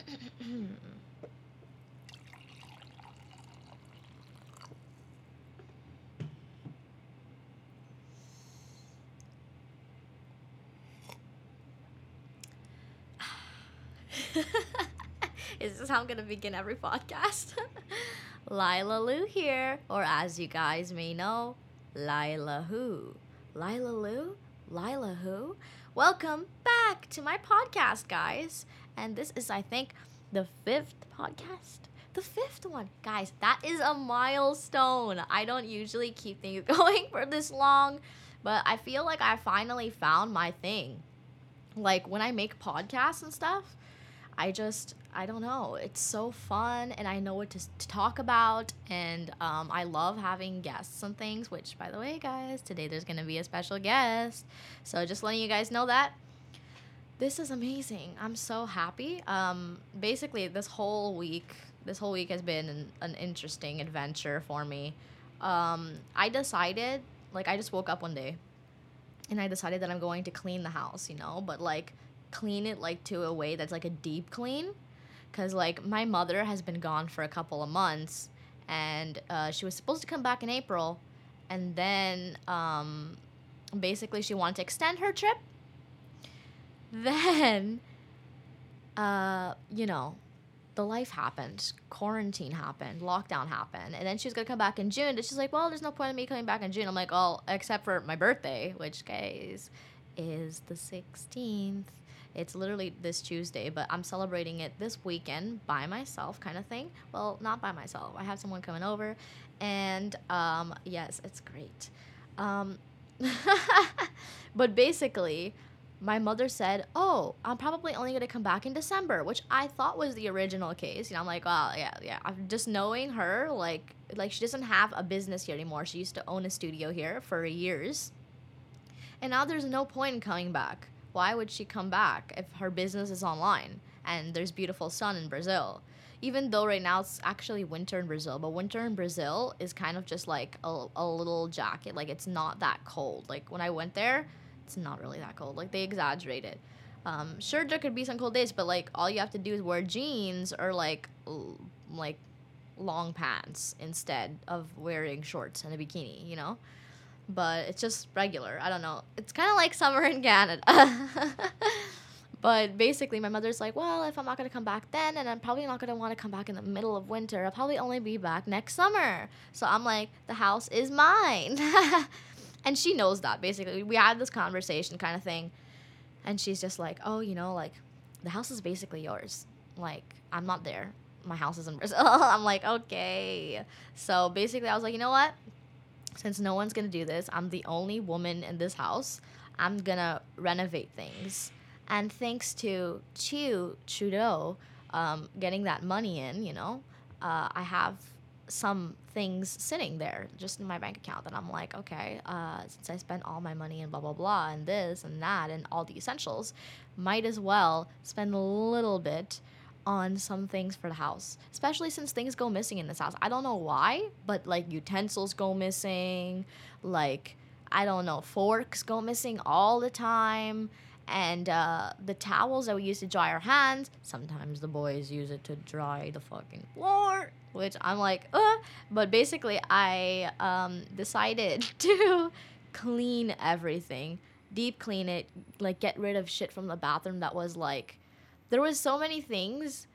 Is this how I'm gonna begin every podcast? Lila Lou here, or as you guys may know, Lila Who. Lila Lou? Lila Who? Welcome back to my podcast, guys. And this is, I think, the fifth podcast. The fifth one. Guys, that is a milestone. I don't usually keep things going for this long, but I feel like I finally found my thing. Like when I make podcasts and stuff, I just I don't know. It's so fun, and I know what to, to talk about, and um, I love having guests and things. Which, by the way, guys, today there's gonna be a special guest. So just letting you guys know that this is amazing. I'm so happy. Um, basically, this whole week, this whole week has been an, an interesting adventure for me. Um, I decided, like, I just woke up one day, and I decided that I'm going to clean the house, you know, but like clean it like to a way that's like a deep clean because like my mother has been gone for a couple of months and uh, she was supposed to come back in april and then um, basically she wanted to extend her trip then uh, you know the life happened quarantine happened lockdown happened and then she was gonna come back in june and she's like well there's no point in me coming back in june i'm like oh except for my birthday which guys is the 16th it's literally this Tuesday, but I'm celebrating it this weekend by myself, kind of thing. Well, not by myself. I have someone coming over, and um, yes, it's great. Um, but basically, my mother said, "Oh, I'm probably only gonna come back in December," which I thought was the original case. You know, I'm like, "Oh, yeah, yeah." I'm just knowing her, like, like she doesn't have a business here anymore. She used to own a studio here for years, and now there's no point in coming back why would she come back if her business is online and there's beautiful sun in Brazil? Even though right now it's actually winter in Brazil, but winter in Brazil is kind of just like a, a little jacket. Like it's not that cold. Like when I went there, it's not really that cold. Like they exaggerate it. Um, sure, there could be some cold days, but like all you have to do is wear jeans or like l- like long pants instead of wearing shorts and a bikini. You know but it's just regular. I don't know. It's kind of like summer in Canada. but basically, my mother's like, well, if I'm not to come back then, and I'm probably not to want to come back in the middle of winter, I'll probably only be back next summer. So I'm like, the house is mine. and she knows that, basically. We had this conversation kind of thing. And she's just like, oh, you know, like, the house is basically yours. Like, I'm not there. My house is in Brazil. I'm like, okay. So basically, I was like, you know what? since no one's gonna do this, I'm the only woman in this house. I'm gonna renovate things. And thanks to Chu Trudeau um, getting that money in, you know, uh, I have some things sitting there just in my bank account that I'm like, okay, uh, since I spent all my money and blah, blah, blah, and this and that and all the essentials, might as well spend a little bit on some things for the house, especially since things go missing in this house. I don't know why, but like utensils go missing, like I don't know, forks go missing all the time. And uh, the towels that we use to dry our hands, sometimes the boys use it to dry the fucking floor, which I'm like, uh. But basically, I um, decided to clean everything, deep clean it, like get rid of shit from the bathroom that was like there was so many things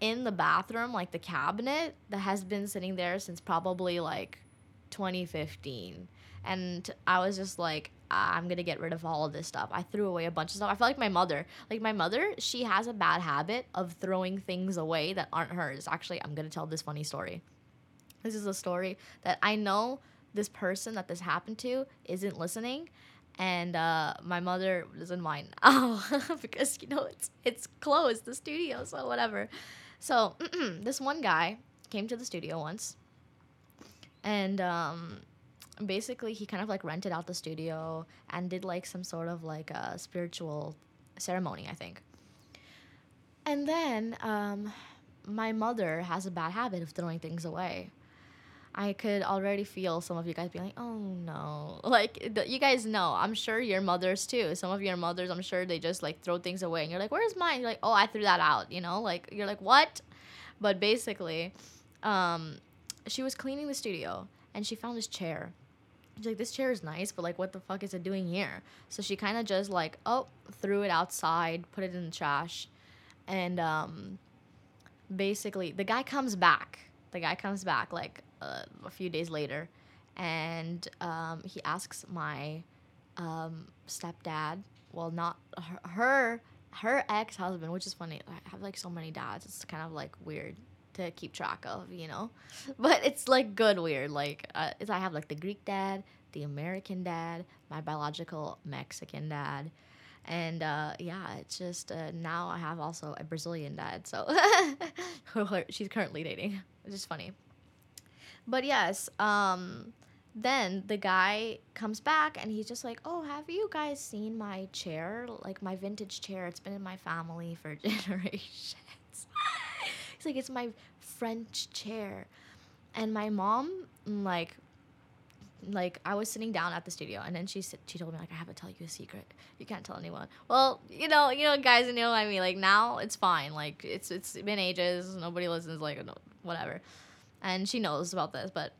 in the bathroom, like the cabinet, that has been sitting there since probably like 2015. And I was just like, I'm gonna get rid of all of this stuff. I threw away a bunch of stuff. I feel like my mother, like my mother, she has a bad habit of throwing things away that aren't hers. Actually, I'm gonna tell this funny story. This is a story that I know this person that this happened to isn't listening, and uh, my mother doesn't mind oh because you know it's it's closed the studio so whatever so this one guy came to the studio once and um, basically he kind of like rented out the studio and did like some sort of like a spiritual ceremony i think and then um, my mother has a bad habit of throwing things away I could already feel some of you guys being like, "Oh no!" Like the, you guys know, I'm sure your mothers too. Some of your mothers, I'm sure they just like throw things away, and you're like, "Where's mine?" You're like, "Oh, I threw that out." You know, like you're like, "What?" But basically, um, she was cleaning the studio and she found this chair. She's like, "This chair is nice, but like, what the fuck is it doing here?" So she kind of just like, oh, threw it outside, put it in the trash, and um, basically, the guy comes back. The guy comes back like uh, a few days later, and um, he asks my um, stepdad. Well, not her, her her ex husband, which is funny. I have like so many dads. It's kind of like weird to keep track of, you know. But it's like good weird. Like uh, I have like the Greek dad, the American dad, my biological Mexican dad, and uh, yeah, it's just uh, now I have also a Brazilian dad. So she's currently dating, which is funny. But yes, um, then the guy comes back and he's just like, "Oh, have you guys seen my chair? Like my vintage chair? It's been in my family for generations." He's like, "It's my French chair," and my mom like. Like I was sitting down at the studio, and then she said, she told me like I have to tell you a secret. You can't tell anyone. Well, you know, you know, guys, you know what I mean. Like now, it's fine. Like it's it's been ages. Nobody listens. Like no, whatever and she knows about this, but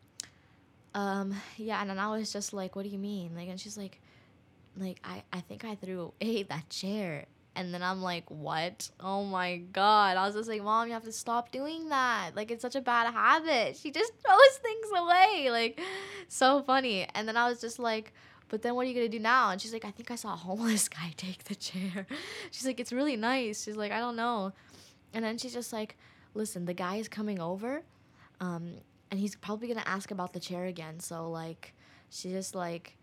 um, yeah, and then I was just like, "What do you mean?" Like, and she's like, "Like, I, I think I threw away that chair." And then I'm like, "What? Oh my god!" I was just like, "Mom, you have to stop doing that. Like, it's such a bad habit. She just throws things away. Like, so funny." And then I was just like, "But then what are you gonna do now?" And she's like, "I think I saw a homeless guy take the chair." She's like, "It's really nice." She's like, "I don't know." And then she's just like, "Listen, the guy is coming over." Um, and he's probably gonna ask about the chair again. So like, she just like,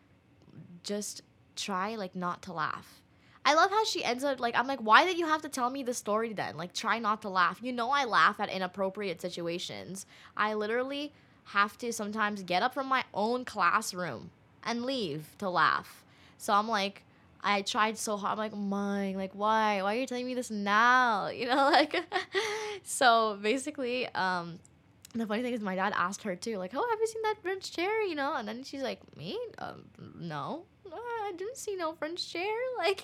just try like not to laugh. I love how she ends up like I'm like, why did you have to tell me the story then? Like, try not to laugh. You know, I laugh at inappropriate situations. I literally have to sometimes get up from my own classroom and leave to laugh. So I'm like, I tried so hard. I'm like, mine, like, why? Why are you telling me this now? You know, like, so basically, um, the funny thing is my dad asked her too like oh have you seen that french chair you know and then she's like me um, no i didn't see no french chair like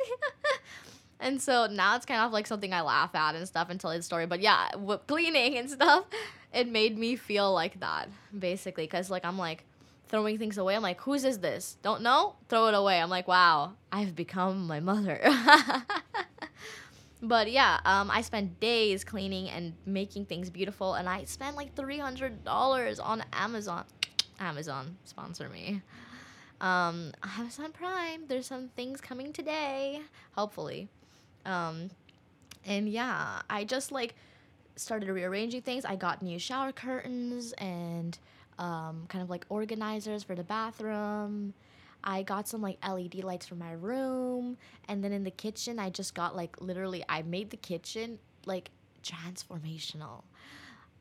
and so now it's kind of like something i laugh at and stuff and tell the story but yeah with cleaning and stuff it made me feel like that basically because like i'm like throwing things away i'm like whose is this don't know throw it away i'm like wow i've become my mother but yeah, um, I spent days cleaning and making things beautiful, and I spent like three hundred dollars on Amazon. Amazon sponsor me. Um, Amazon Prime. There's some things coming today, hopefully. Um, and yeah, I just like started rearranging things. I got new shower curtains and um, kind of like organizers for the bathroom. I got some like LED lights for my room. And then in the kitchen, I just got like literally, I made the kitchen like transformational.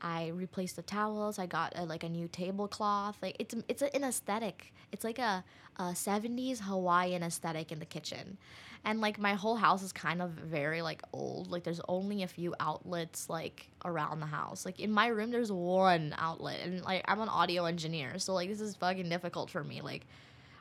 I replaced the towels. I got a, like a new tablecloth. Like it's it's an aesthetic. It's like a, a 70s Hawaiian aesthetic in the kitchen. And like my whole house is kind of very like old. Like there's only a few outlets like around the house. Like in my room there's one outlet and like I'm an audio engineer. So like this is fucking difficult for me. Like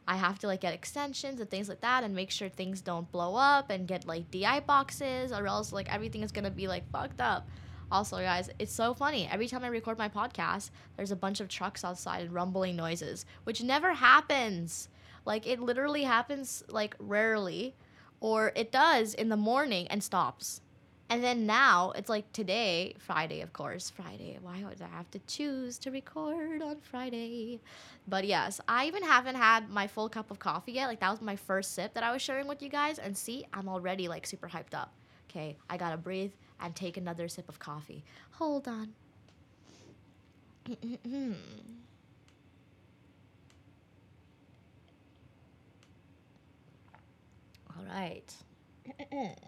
I have to like get extensions and things like that and make sure things don't blow up and get like DI boxes or else like everything is gonna be like fucked up. Also, guys, it's so funny. Every time I record my podcast, there's a bunch of trucks outside and rumbling noises, which never happens. Like it literally happens like rarely, or it does in the morning and stops. And then now it's like today, Friday, of course. Friday. Why would I have to choose to record on Friday? But yes, I even haven't had my full cup of coffee yet. Like that was my first sip that I was sharing with you guys. And see, I'm already like super hyped up. Okay, I gotta breathe and take another sip of coffee. Hold on. All right.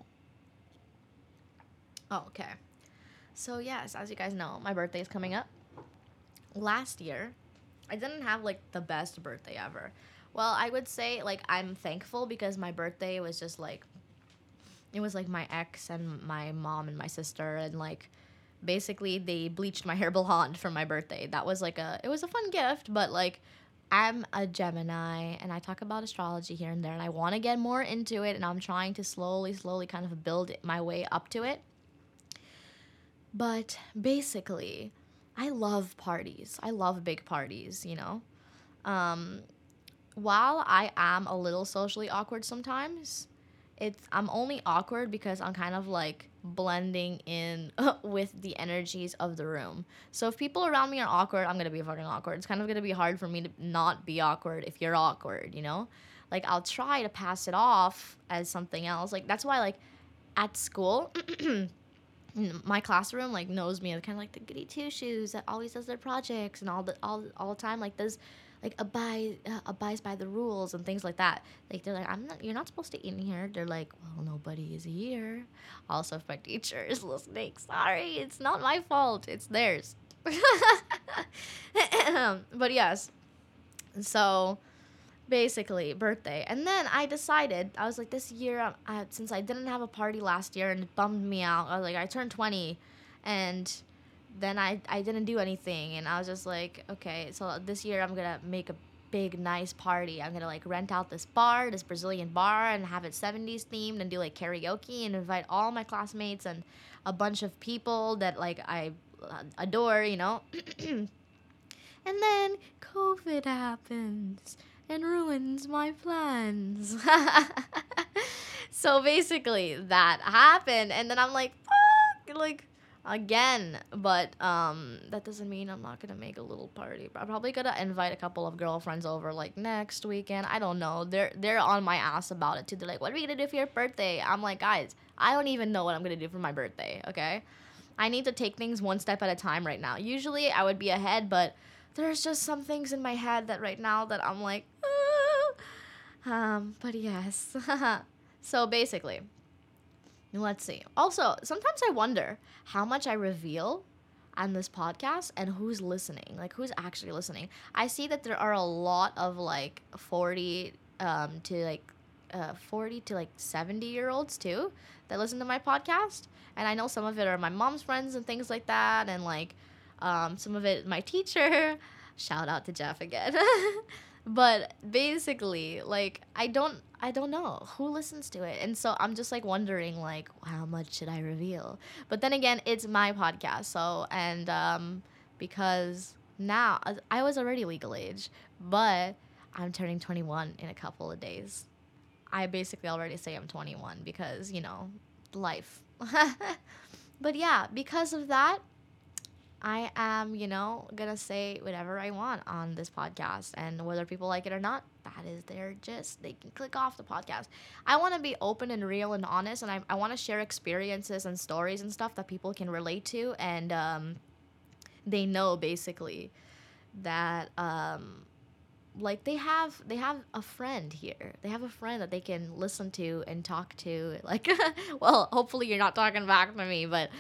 Oh, okay. So, yes, as you guys know, my birthday is coming up. Last year, I didn't have like the best birthday ever. Well, I would say like I'm thankful because my birthday was just like it was like my ex and my mom and my sister and like basically they bleached my hair blonde for my birthday. That was like a it was a fun gift, but like I'm a Gemini and I talk about astrology here and there and I want to get more into it and I'm trying to slowly slowly kind of build my way up to it. But basically, I love parties. I love big parties, you know. Um while I am a little socially awkward sometimes, it's I'm only awkward because I'm kind of like blending in with the energies of the room. So if people around me are awkward, I'm gonna be fucking awkward. It's kind of gonna be hard for me to not be awkward if you're awkward, you know? Like I'll try to pass it off as something else. Like that's why like at school my classroom like knows me as kind of like the goody two shoes that always does their projects and all the all all the time like does like abide uh, abides by the rules and things like that. Like they're like, I'm not. You're not supposed to eat in here. They're like, well, nobody is here. Also, if my teacher is listening, sorry, it's not my fault. It's theirs. but yes, so basically birthday and then i decided i was like this year I, since i didn't have a party last year and it bummed me out i was like i turned 20 and then I, I didn't do anything and I was just like, okay, so this year I'm gonna make a big nice party. I'm gonna like rent out this bar, this Brazilian bar, and have it 70s themed and do like karaoke and invite all my classmates and a bunch of people that like I uh, adore, you know. and then COVID happens and ruins my plans. so basically that happened and then I'm like, fuck, like again but um that doesn't mean i'm not gonna make a little party. I'm probably gonna invite a couple of girlfriends over like next weekend. I don't know. They're they're on my ass about it too. They're like what are we gonna do for your birthday? I'm like guys i don't even know what i'm gonna do for my birthday okay? I need to take things one step at a time right now. Usually i would be ahead but there's just some things in my head that right now that i'm like ah. um but yes. So basically Let's see. Also, sometimes I wonder how much I reveal on this podcast and who's listening. Like who's actually listening. I see that there are a lot of like 40 um, to like uh, 40 to like 70 year olds too that listen to my podcast. And I know some of it are my mom's friends and things like that. And like um, some of it, my teacher. Shout out to Jeff again. but basically, like I don't I don't know who listens to it. And so I'm just like wondering like how much should I reveal? But then again, it's my podcast. So and um because now I was already legal age, but I'm turning 21 in a couple of days. I basically already say I'm 21 because, you know, life. but yeah, because of that, I am, you know, gonna say whatever I want on this podcast, and whether people like it or not, that is their gist. They can click off the podcast. I want to be open and real and honest, and I, I want to share experiences and stories and stuff that people can relate to, and um, they know basically that um, like they have they have a friend here. They have a friend that they can listen to and talk to. Like, well, hopefully you're not talking back to me, but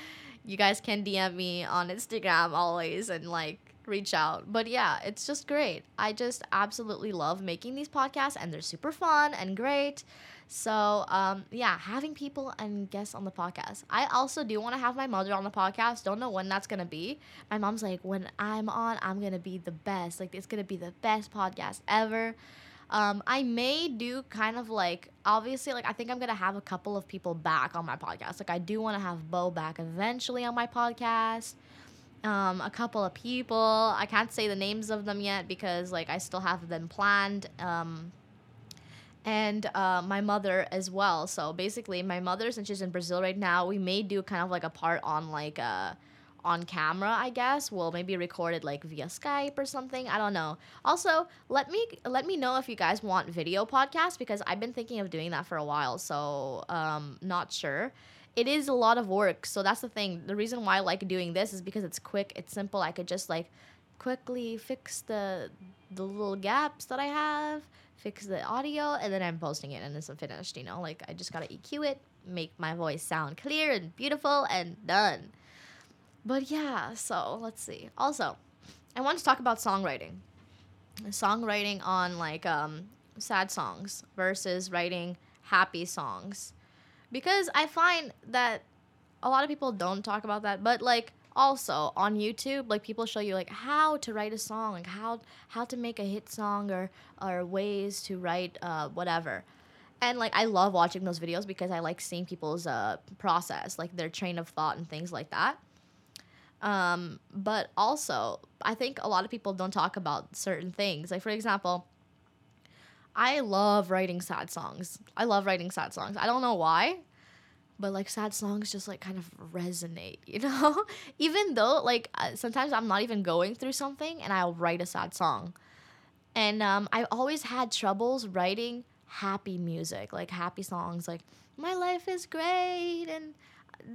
you guys can DM me on Instagram always and like reach out. But yeah, it's just great. I just absolutely love making these podcasts and they're super fun and great. So, um, yeah, having people and guests on the podcast. I also do want to have my mother on the podcast. Don't know when that's going to be. My mom's like, when I'm on, I'm going to be the best. Like, it's going to be the best podcast ever. Um, I may do kind of like obviously like I think I'm gonna have a couple of people back on my podcast. Like I do want to have Bo back eventually on my podcast. Um, a couple of people. I can't say the names of them yet because like I still have them planned. Um, and uh, my mother as well. So basically, my mother, since she's in Brazil right now, we may do kind of like a part on like uh, on camera, I guess. We'll maybe record it like via Skype or something. I don't know. Also, let me let me know if you guys want video podcasts because I've been thinking of doing that for a while. So, um, not sure. It is a lot of work. So that's the thing. The reason why I like doing this is because it's quick, it's simple. I could just like quickly fix the the little gaps that I have, fix the audio, and then I'm posting it and it's finished, you know? Like I just got to EQ it, make my voice sound clear and beautiful and done. But yeah, so let's see. Also, I want to talk about songwriting. Songwriting on like um, sad songs versus writing happy songs. Because I find that a lot of people don't talk about that, but like also on YouTube, like people show you like how to write a song, like how how to make a hit song or or ways to write uh, whatever. And like I love watching those videos because I like seeing people's uh, process, like their train of thought and things like that. Um, but also, I think a lot of people don't talk about certain things. Like for example, I love writing sad songs. I love writing sad songs. I don't know why but like sad songs just like kind of resonate you know even though like uh, sometimes i'm not even going through something and i'll write a sad song and um, i always had troubles writing happy music like happy songs like my life is great and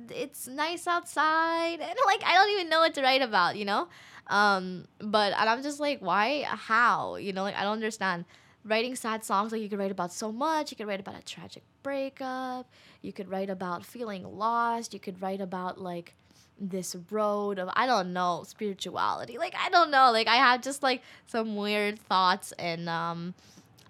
it's nice outside and like i don't even know what to write about you know? Um but and i'm just like why? How? You know like i don't understand. Writing sad songs like you could write about so much. You could write about a tragic breakup. You could write about feeling lost. You could write about like this road of i don't know spirituality. Like i don't know. Like i have just like some weird thoughts and um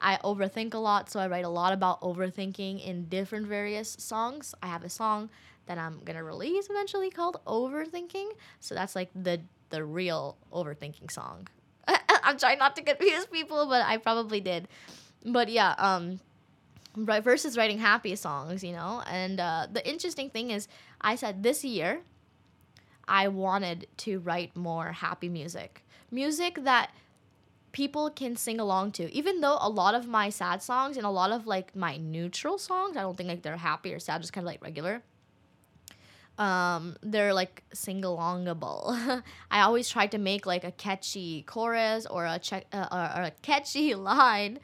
i overthink a lot so i write a lot about overthinking in different various songs. I have a song that i'm gonna release eventually called overthinking so that's like the the real overthinking song I'm trying not to confuse people, but I probably did. But yeah, um, right versus writing happy songs, you know. And uh, the interesting thing is, I said this year, I wanted to write more happy music, music that people can sing along to. Even though a lot of my sad songs and a lot of like my neutral songs, I don't think like they're happy or sad, just kind of like regular um they're like sing-alongable. I always try to make like a catchy chorus or a check uh, or, a catchy line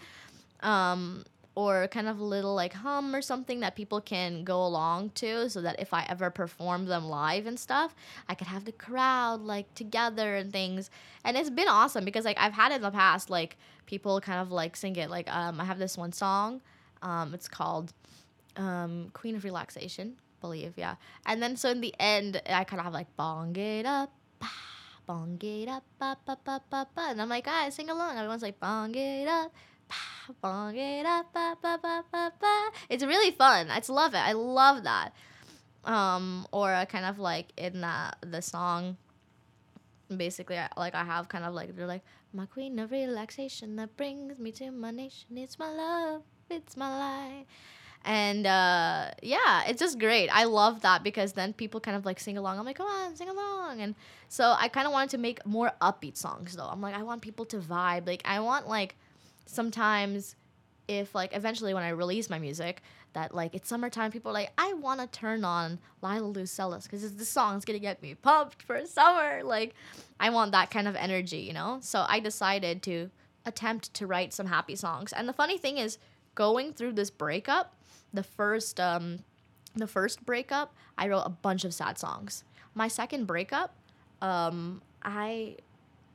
um or kind of a little like hum or something that people can go along to so that if i ever perform them live and stuff i could have the crowd like together and things. And it's been awesome because like i've had in the past like people kind of like sing it like um i have this one song um it's called um queen of relaxation believe, yeah. And then so in the end, I kind of have like bong it up, bong it up, ba, ba, ba, ba, ba. and I'm like, guys, sing along. Everyone's like bong it up. Bong it up, ba, ba, ba, ba, ba. It's really fun. I just love it. I love that. Um, or uh, kind of like in the the song, basically, I, like I have kind of like they're like my queen of relaxation that brings me to my nation. It's my love, it's my life and uh, yeah it's just great. I love that because then people kind of like sing along. I'm like come on sing along. And so i kind of wanted to make more upbeat songs though. I'm like i want people to vibe. Like i want like sometimes if like eventually when i release my music that like it's summertime people are like i want to turn on lila lucelis because this song's gonna get me pumped for summer. Like i want that kind of energy you know? So i decided to attempt to write some happy songs. And the funny thing is going through this breakup the first um, the first breakup, I wrote a bunch of sad songs. My second breakup, um, I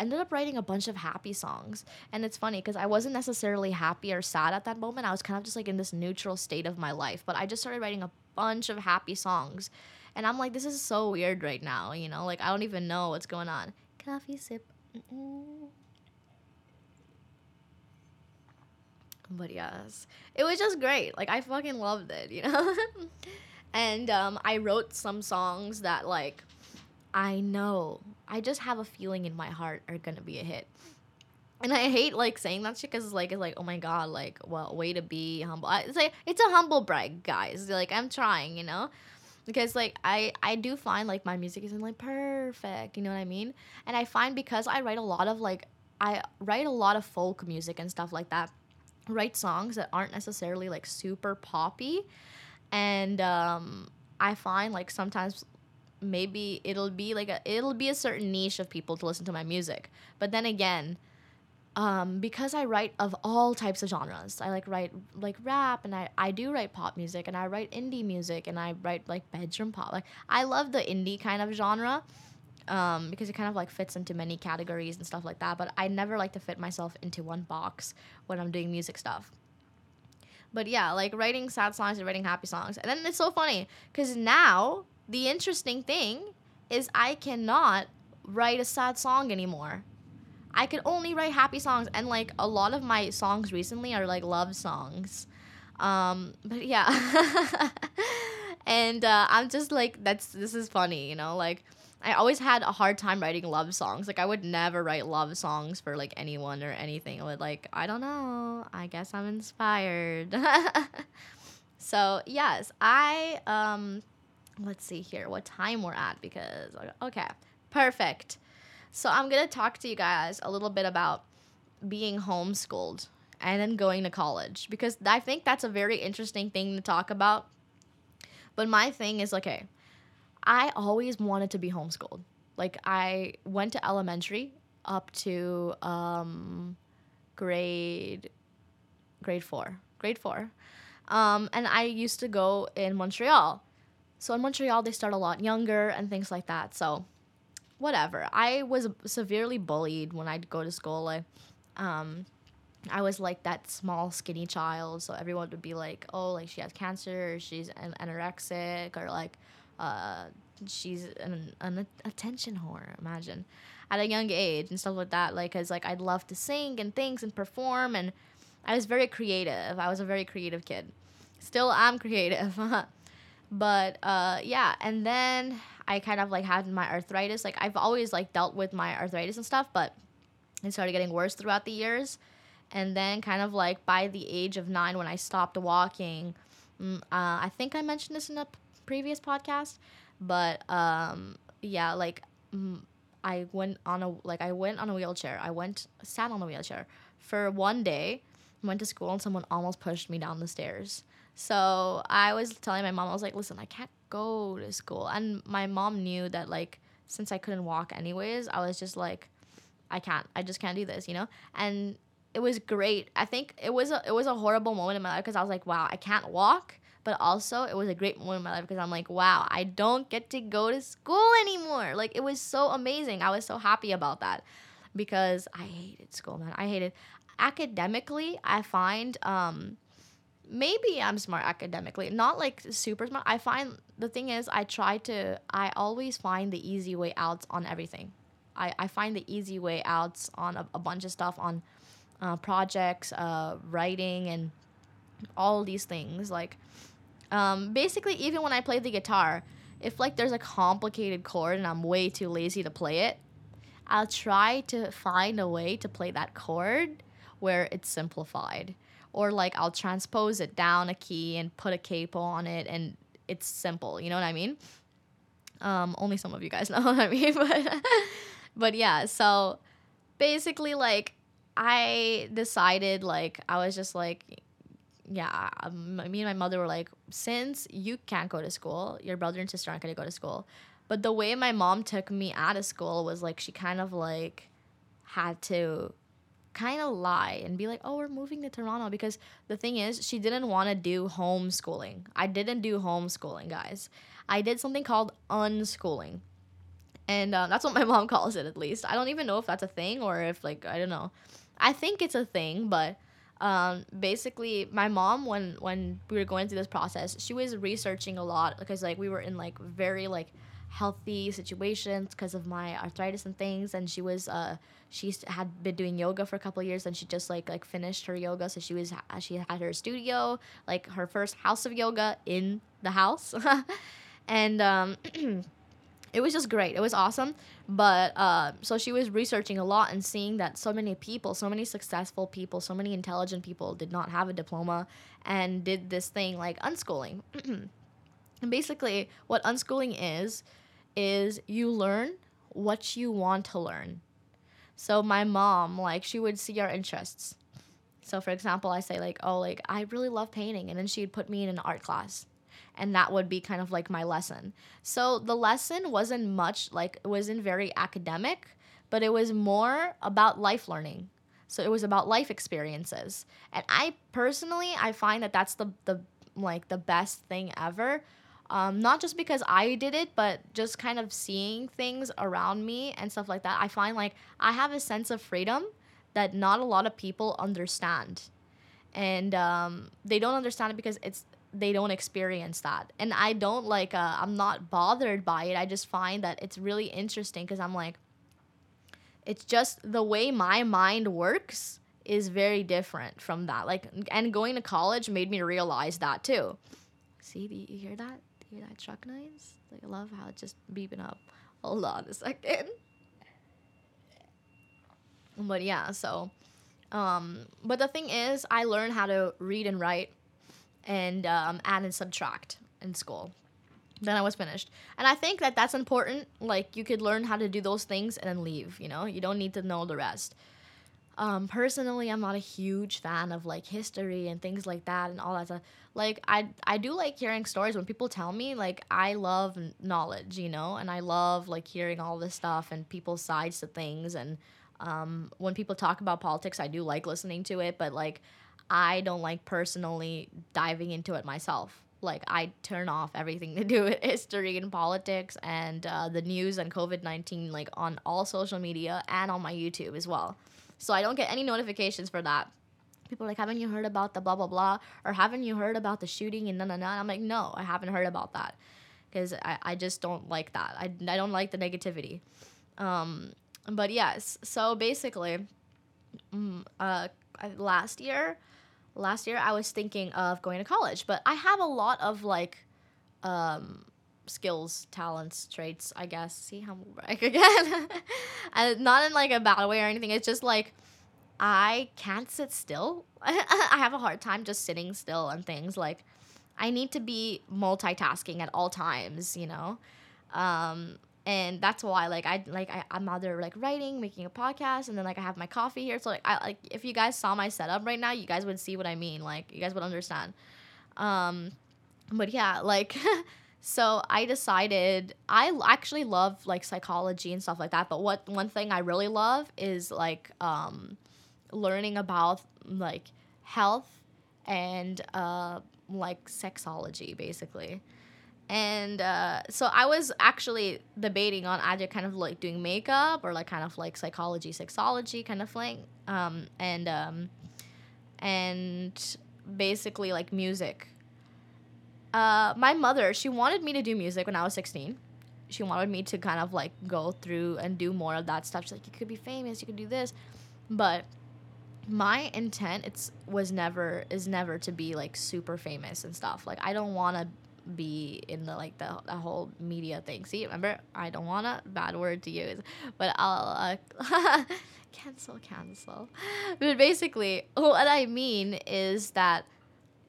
ended up writing a bunch of happy songs. And it's funny because I wasn't necessarily happy or sad at that moment. I was kind of just like in this neutral state of my life. But I just started writing a bunch of happy songs. And I'm like, this is so weird right now, you know? Like, I don't even know what's going on. Coffee sip. Mm-mm. But yes, it was just great. Like I fucking loved it, you know. and um, I wrote some songs that like I know I just have a feeling in my heart are gonna be a hit. And I hate like saying that shit because it's like it's like oh my god like well way to be humble. I, it's like it's a humble brag, guys. Like I'm trying, you know because like I I do find like my music isn't like perfect, you know what I mean? And I find because I write a lot of like I write a lot of folk music and stuff like that write songs that aren't necessarily like super poppy and um, i find like sometimes maybe it'll be like a it'll be a certain niche of people to listen to my music but then again um, because I write of all types of genres. I like write like rap and I, I do write pop music and I write indie music and I write like bedroom pop. Like I love the indie kind of genre um, because it kind of like fits into many categories and stuff like that. But I never like to fit myself into one box when I'm doing music stuff. But yeah, like writing sad songs and writing happy songs. And then it's so funny because now the interesting thing is I cannot write a sad song anymore. I could only write happy songs, and like a lot of my songs recently are like love songs. Um, but yeah, and uh, I'm just like that's this is funny, you know, like I always had a hard time writing love songs. Like I would never write love songs for like anyone or anything. I would like, I don't know. I guess I'm inspired. so, yes, I um let's see here what time we're at because okay, perfect. So, I'm to talk to you guys a little bit about being homeschooled and then going to college because I think that's a very interesting thing to talk about. But my thing is okay, I always wanted to be homeschooled. Like I went to elementary up to um, grade grade four, grade four, um, and I used to go in Montreal. So in Montreal, they start a lot younger and things like that. So whatever. I was severely bullied when I'd go to school. Like, um, I was like that small, skinny child. So everyone would be like, "Oh, like she has cancer, she's an anorexic, or like, uh, she's an, an attention whore. Imagine at a young age and stuff like that. Like, cause like I'd love to sing and things and perform, and I was very creative. I was a very creative kid. Still, I'm creative. but uh, yeah, and then I kind of like had my arthritis. Like I've always like dealt with my arthritis and stuff, but it started getting worse throughout the years. And then kind of like by the age of nine, when I stopped walking, mm, uh, I think I mentioned this in a previous podcast, but um, yeah, like mm, I went on a like I went on a wheelchair. I went sat on a wheelchair for one day. Went to school and someone almost pushed me down the stairs. So I was telling my mom, I was like, listen, I can't go to school. And my mom knew that like since I couldn't walk anyways, I was just like, I can't. I just can't do this, you know? And it was great. I think it was a it was a horrible moment in my life because I was like, wow, I can't walk but also it was a great moment in my life because I'm like, wow, I don't get to go to school anymore. Like it was so amazing. I was so happy about that because I hated school, man. I hated academically. I find um maybe I'm smart academically, not like super smart. I find the thing is I try to I always find the easy way out on everything. I, I find the easy way out on a, a bunch of stuff on uh, projects, uh, writing, and all these things. Like um, basically, even when I play the guitar, if like there's a complicated chord and I'm way too lazy to play it, I'll try to find a way to play that chord where it's simplified. Or like I'll transpose it down a key and put a capo on it and it's simple. You know what I mean? Um, only some of you guys know what I mean, but but yeah, so basically like I decided like I was just like yeah, um, me and my mother were like, since you can't go to school, your brother and sister aren't to go to school. But the way my mom took me out of school was like, she kind of like had to kind of lie and be like, oh, we're moving to Toronto. Because the thing is, she didn't want to do homeschooling. I didn't do homeschooling, guys. I did something called unschooling. And uh, that's what my mom calls it, at least. I don't even know if that's a thing or if, like, I don't know. I think it's a thing, but um, basically my mom when when we were going through this process she was researching a lot because like we were in like very like healthy situations because of my arthritis and things and she was uh she had been doing yoga for a couple years and she just like like finished her yoga so she was she had her studio like her first house of yoga in the house. And um it was just great. It was awesome. But uh, so she was researching a lot and seeing that so many people, so many successful people, so many intelligent people did not have a diploma and did this thing like unschooling. and basically, what unschooling is, is you learn what you want to learn. So my mom, like, she would see our interests. So for example, I say like, oh, like I really love painting, and then she'd put me in an art class and that would be kind of like my lesson. So the lesson wasn't much like it wasn't very academic, but it was more about life learning. So it was about life experiences. And I personally I find that that's the the like the best thing ever. Um, not just because I did it, but just kind of seeing things around me and stuff like that. I find like I have a sense of freedom that not a lot of people understand. And um, they don't understand it because it's they don't experience that. And i don't like uh, i'm not bothered by it. I just find that it's really interesting because i'm like it's just the way my mind works is very different from that. Like and going to college made me realize that too. See do you hear that? Do you hear that truck noise like i love how it's just beeping up. Hold on a second. But yeah, so um but the thing is I learned how to read and write and um, add and subtract in school. Then I was finished. And I think that that's important. Like you could learn how to do those things and then leave, you know? You don't need to know the rest. Um, personally, I'm not a huge fan of like history and things like that and all that stuff. Like I I do like hearing stories when people tell me like I love knowledge, you know, and I love like hearing all this stuff and people's sides to things and um, when people talk about politics, I do like listening to it, but like I don't like personally diving into it myself. Like I turn off everything to do with history and politics and uh, the news and COVID nineteen like on all social media and on my YouTube as well. So I don't get any notifications for that. People like, haven't you heard about the blah blah blah or haven't you heard about the shooting and na na na? I'm like, no, I haven't heard about that because I, I just don't like that. I, I don't like the negativity. Um, but yes, so basically, mm, uh, last year last year I was thinking of going to college, but I have a lot of like um, skills, talents, traits, I guess. See how brag again. not in like a bad way or anything. It's just like I can't sit still. I have a hard time just sitting still and things like I need to be multitasking at all times, you know. Um, and that's why like I like I, I'm either like writing, making a podcast, and then like I have my coffee here. So like I like if you guys saw my setup right now, you guys would see what I mean. Like you guys would understand. Um, but yeah, like so I decided I actually love like psychology and stuff like that. But what one thing I really love is like um, learning about like health and uh, like sexology basically and uh, so I was actually debating on either kind of like doing makeup or like kind of like psychology, sexology kind of thing, um, and um, and basically like music. Uh, my mother, she wanted me to do music when I was sixteen. She wanted me to kind of like go through and do more of that stuff. She's like, you could be famous, you could do this, but my intent it's was never is never to be like super famous and stuff. Like I don't want to be in the like the, the whole media thing. See, remember, I don't want a bad word to use, but I'll uh, cancel, cancel. But basically, what I mean is that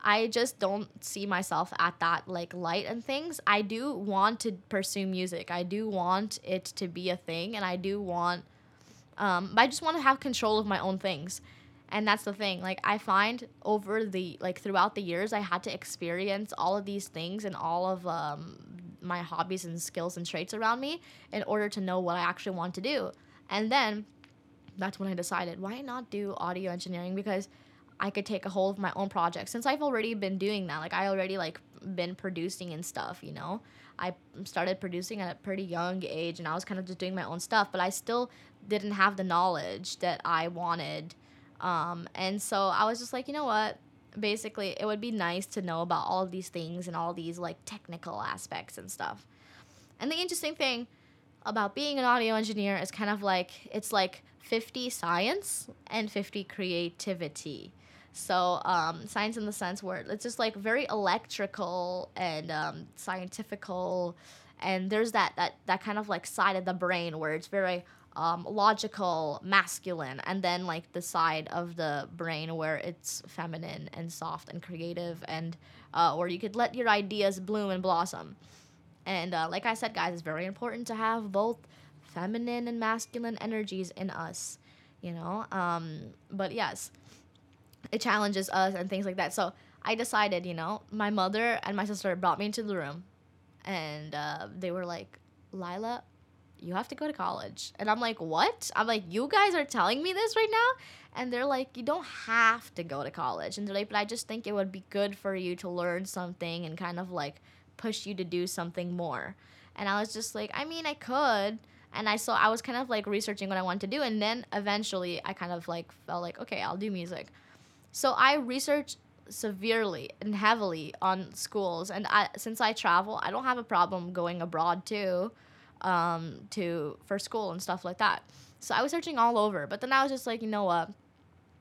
I just don't see myself at that like light and things. I do want to pursue music. I do want it to be a thing, and I do want. Um, I just want to have control of my own things and that's the thing like i find over the like throughout the years i had to experience all of these things and all of um, my hobbies and skills and traits around me in order to know what i actually want to do. And then that's when i decided why not do audio engineering? Because i could take a hold of my own project since i've already been doing that like i already like been producing and stuff you know? I started producing at a pretty young age and i was kind of just doing my own stuff but i still didn't have the knowledge that i wanted um, and so I was just like, you know what? Basically, it would be nice to know about all these things and all these like technical aspects and stuff. And the interesting thing about being an audio engineer is kind of like it's like 50 science and 50 creativity. So um, science in the sense where it's just like very electrical and um, scientifical, and there's that that that kind of like side of the brain where it's very um, logical, masculine, and then like the side of the brain where it's feminine and soft and creative, and uh, or you could let your ideas bloom and blossom. And uh, like I said, guys, it's very important to have both feminine and masculine energies in us, you know. Um, but yes, it challenges us and things like that. So I decided, you know, my mother and my sister brought me into the room, and uh, they were like, "Lila, you have to go to college. And I'm like, what? I'm like, you guys are telling me this right now? And they're like, you don't have to go to college. And they're like, but I just think it would be good for you to learn something and kind of like push you to do something more. And I was just like, I mean, I could. And I saw, I was kind of like researching what I wanted to do. And then eventually I kind of like felt like, okay, I'll do music. So I researched severely and heavily on schools. And I, since I travel, I don't have a problem going abroad too um, to for school and stuff like that. So I was searching all over, but then I was just like, you know what?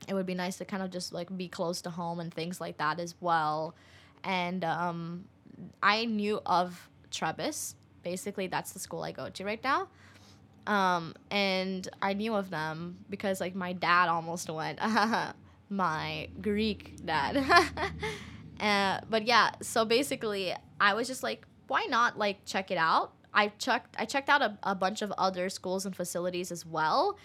It would be nice to kind of just like be close to home and things like that as well. And um, I knew of Trebas. basically that's the school I go to right now. Um, and I knew of them because like my dad almost went. my Greek dad. uh, but yeah, so basically, I was just like, why not like check it out? I checked I checked out a, a bunch of other schools and facilities as well,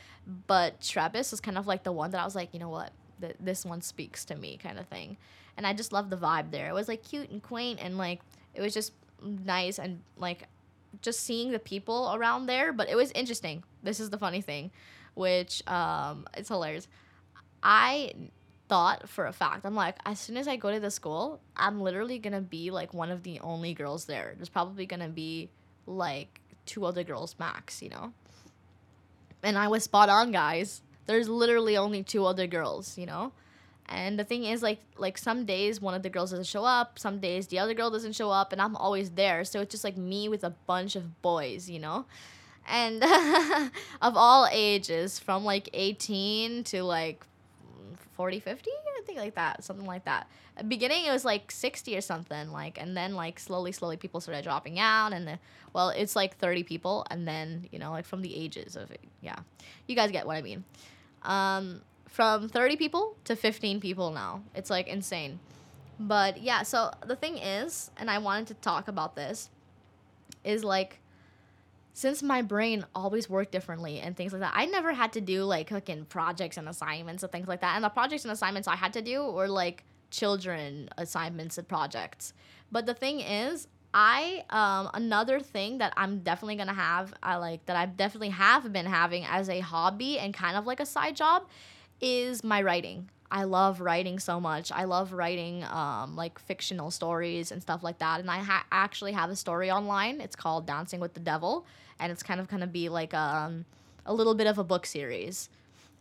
but Trebas was kind of like the one that I was like, you know what, Th- this one speaks to me, kind of thing. And I just loved the vibe there. It was like cute and quaint, and like it was just nice and like just seeing the people around there. But it was interesting. This is the funny thing, which um, it's hilarious. I thought for a fact, I'm like, as soon as I go to the school, I'm literally gonna be like one of the only girls there. There's probably gonna be like two other girls max, you know? And I was spot on, guys. There's literally only two other girls, you know? And the thing is like like some days one of the girls doesn't show up, some days the other girl doesn't show up and I'm always there. So it's just like me with a bunch of boys, you know? And of all ages from like 18 to like 40 50 i think like that something like that. At beginning it was like 60 or something like and then like slowly slowly people started dropping out and the, well it's like 30 people and then you know like from the ages of yeah. You guys get what i mean. Um from 30 people to 15 people now. It's like insane. But yeah so the thing is and i wanted to talk about this is like since my brain always worked differently and things like that, I never had to do like fucking projects and assignments and things like that. And the projects and assignments I had to do were like children assignments and projects. But the thing is, I um another thing that I'm definitely gonna have, I like that I definitely have been having as a hobby and kind of like a side job, is my writing. I love writing so much. I love writing um, like fictional stories and stuff like that. And I ha- actually have a story online. It's called Dancing with the Devil, and it's kind of gonna be like um, a little bit of a book series.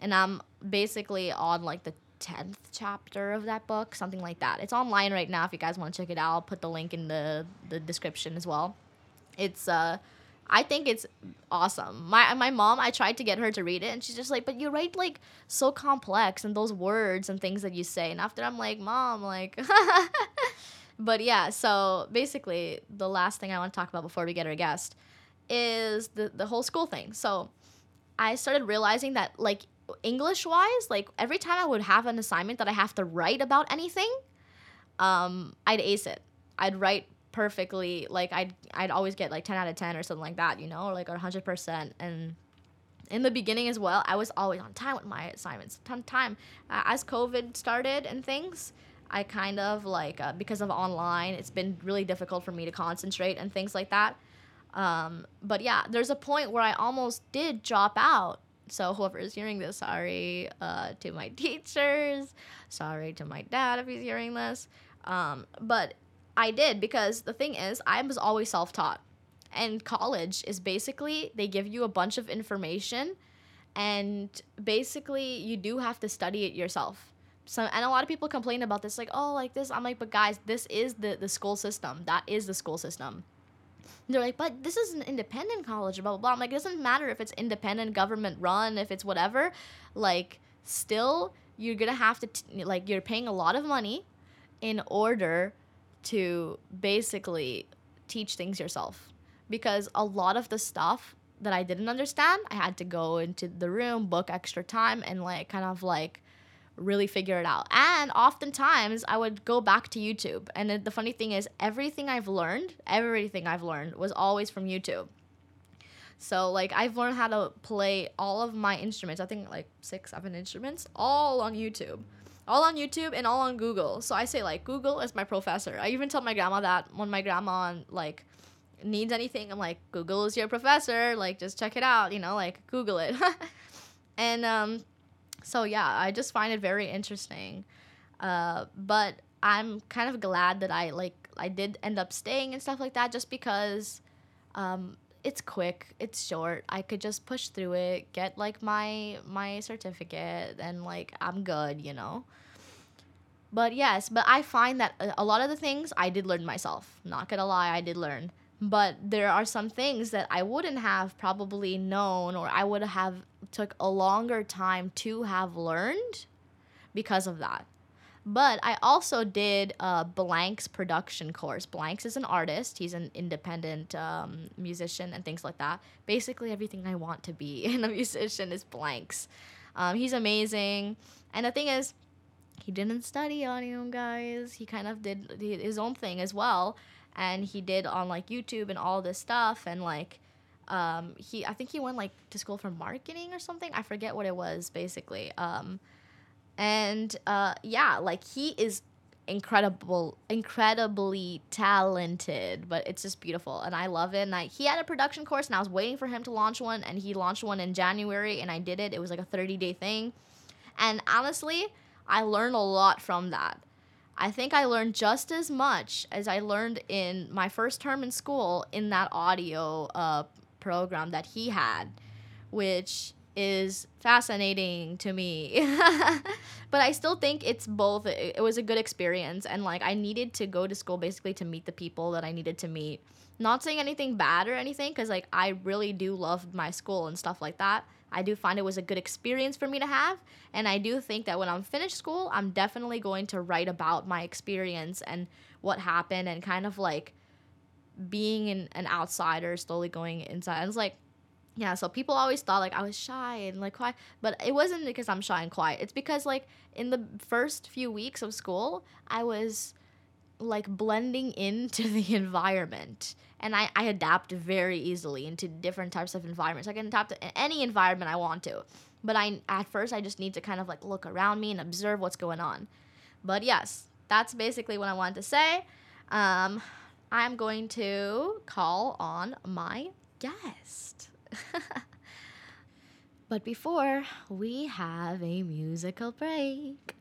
And I'm basically on like the tenth chapter of that book, something like that. It's online right now. If you guys want to check it out, I'll put the link in the the description as well. It's uh I think it's awesome. My my mom, I tried to get her to read it, and she's just like, "But you write like so complex and those words and things that you say." And after I'm like, "Mom, like," but yeah. So basically, the last thing I want to talk about before we get our guest is the the whole school thing. So I started realizing that like English wise, like every time I would have an assignment that I have to write about anything, um, I'd ace it. I'd write perfectly like I'd I'd always get like 10 out of 10 or something like that, you know, or like 100% and in the beginning as well, I was always on time with my assignments. Ton time uh, as COVID started and things, I kind of like uh, because of online, it's been really difficult for me to concentrate and things like that. Um, but yeah, there's a point where I almost did drop out. So whoever is hearing this, sorry uh, to my teachers, sorry to my dad if he's hearing this. Um, but I did because the thing is, I was always self taught. And college is basically, they give you a bunch of information and basically you do have to study it yourself. So, and a lot of people complain about this, like, oh, like this. I'm like, but guys, this is the, the school system. That is the school system. They're like, but this is an independent college, blah, blah, blah. I'm like, it doesn't matter if it's independent, government run, if it's whatever. Like, still, you're going to have to, t- like, you're paying a lot of money in order to basically teach things yourself because a lot of the stuff that I didn't understand, I had to go into the room, book extra time, and like kind of like really figure it out. And oftentimes I would go back to YouTube. And the funny thing is, everything I've learned, everything I've learned was always from YouTube. So like I've learned how to play all of my instruments. I think like six, seven instruments, all on YouTube all on YouTube and all on Google. So I say like Google is my professor. I even tell my grandma that when my grandma like needs anything, I'm like Google is your professor. Like just check it out, you know, like Google it. and um, so yeah, I just find it very interesting. Uh, but I'm kind of glad that I like I did end up staying and stuff like that, just because um, it's quick, it's short. I could just push through it, get like my my certificate, and like I'm good, you know. But yes, but I find that a lot of the things I did learn myself. Not gonna lie, I did learn. But there are some things that I wouldn't have probably known or I would have took a longer time to have learned because of that. But I also did uh, Blank's production course. Blanks is an artist. He's an independent um, musician and things like that. Basically, everything I want to be in a musician is Blanks. Um, he's amazing. And the thing is, he didn't study on audio, guys. He kind of did his own thing as well. And he did on like YouTube and all this stuff. And like, um, he, I think he went like to school for marketing or something. I forget what it was basically. Um, and uh, yeah, like he is incredible, incredibly talented, but it's just beautiful, and I love it. And I, he had a production course, and I was waiting for him to launch one, and he launched one in January, and I did it. It was like a thirty day thing, and honestly, I learned a lot from that. I think I learned just as much as I learned in my first term in school in that audio uh, program that he had, which is fascinating to me. but I still think it's both. It, was a good experience. And like, I needed to go to school basically to meet the people that I needed to meet. Not saying anything bad or anything, because like, I really do love my school and stuff like that. I do find it was a good experience for me to have. And I do think that when I'm finished school, I'm definitely going to write about my experience and what happened and kind of like being an, an outsider, slowly going inside. And it's like, yeah, so people always thought like I was shy and like quiet, but it wasn't because I'm shy and quiet. It's because like in the first few weeks of school, I was like blending into the environment and I, I adapt very easily into different types of environments. I can adapt to any environment I want to. But I at first I just need to kind of like look around me and observe what's going on. But yes, that's basically what I wanted to say. Um, I'm going to call on my guest. but before we have a musical break.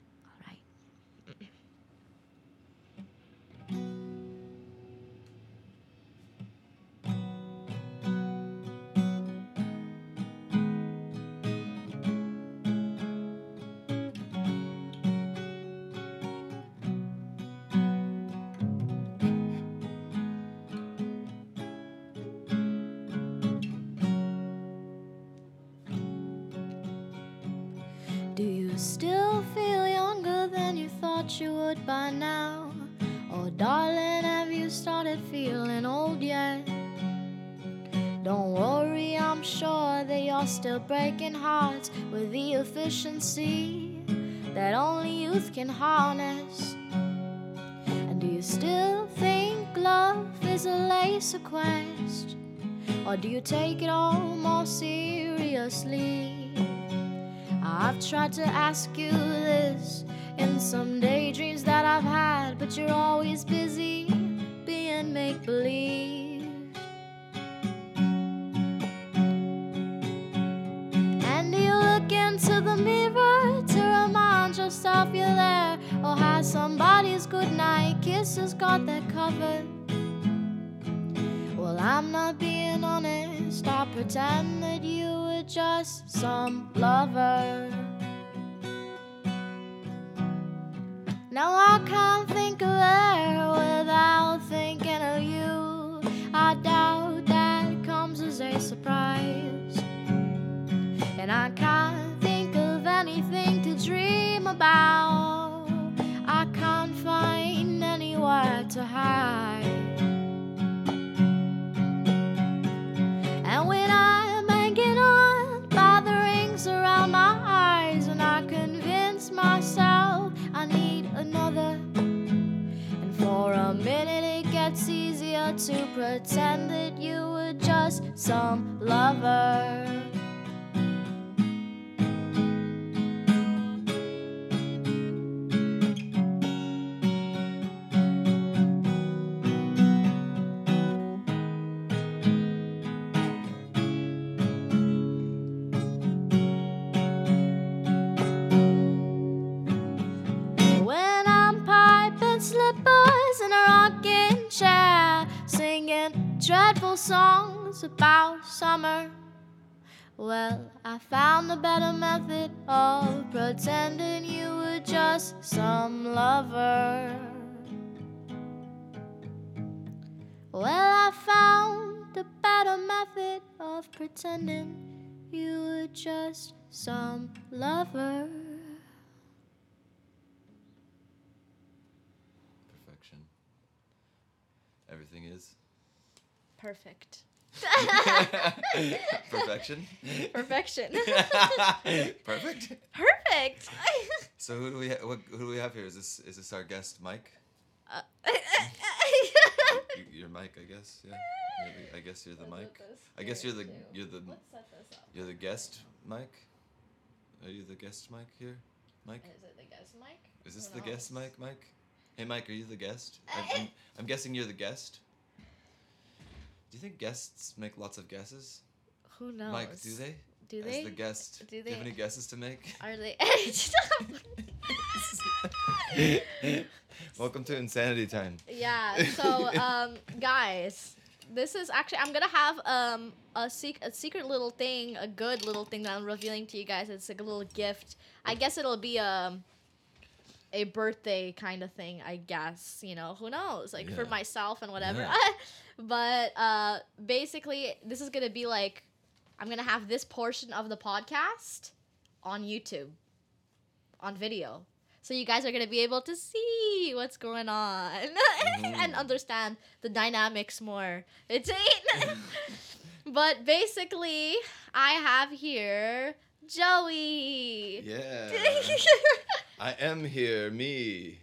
By now? Oh, darling, have you started feeling old yet? Don't worry, I'm sure that you're still breaking hearts with the efficiency that only youth can harness. And do you still think love is a laser quest? Or do you take it all more seriously? I've tried to ask you this in some daydreams that I've had, but you're always busy being make believe. And you look into the mirror to remind yourself you're there, or has somebody's goodnight kisses got that covered? Well, I'm not being honest, I pretend that you were just some lover. Now I can't think of her without thinking of you. I doubt that comes as a surprise. And I can't think of anything to dream about. I can't find anywhere to hide. And when I'm hanging on by the rings around my eyes, and I convince myself another. And for a minute, it gets easier to pretend that you were just some lover. Chair, singing dreadful songs about summer. Well, I found a better method of pretending you were just some lover. Well, I found a better method of pretending you were just some lover. everything is. Perfect. Perfection. Perfection. Perfect. Perfect. So who do we ha- what, who do we have here? Is this is this our guest Mike? Uh, You, you're Mike, I guess. Yeah. The, I guess you're the Mike. I guess you're the you're the Let's set this up. you're the guest Mike. Are you the guest Mike here, Mike? Is it the guest mic? Is this Who the guest knows? Mike? Mike? Hey Mike, are you the guest? I'm, I'm, I'm guessing you're the guest. Do you think guests make lots of guesses? Who knows? Mike, do they? Do As they? the guest, do do, you have any guesses to make? Are they? Welcome to Insanity Time. yeah. So, um, guys, this is actually I'm gonna have um a, sec- a secret little thing, a good little thing that I'm revealing to you guys. It's like a little gift. I guess it'll be um a birthday kind of thing. I guess you know who knows, like for myself and whatever. Yeah. but uh, basically, this is gonna be like I'm gonna have this portion of the podcast on YouTube, on video. So you guys are gonna be able to see what's going on and Mhm. understand the dynamics more. It's but basically, I have here Joey. Yeah. I am here, me.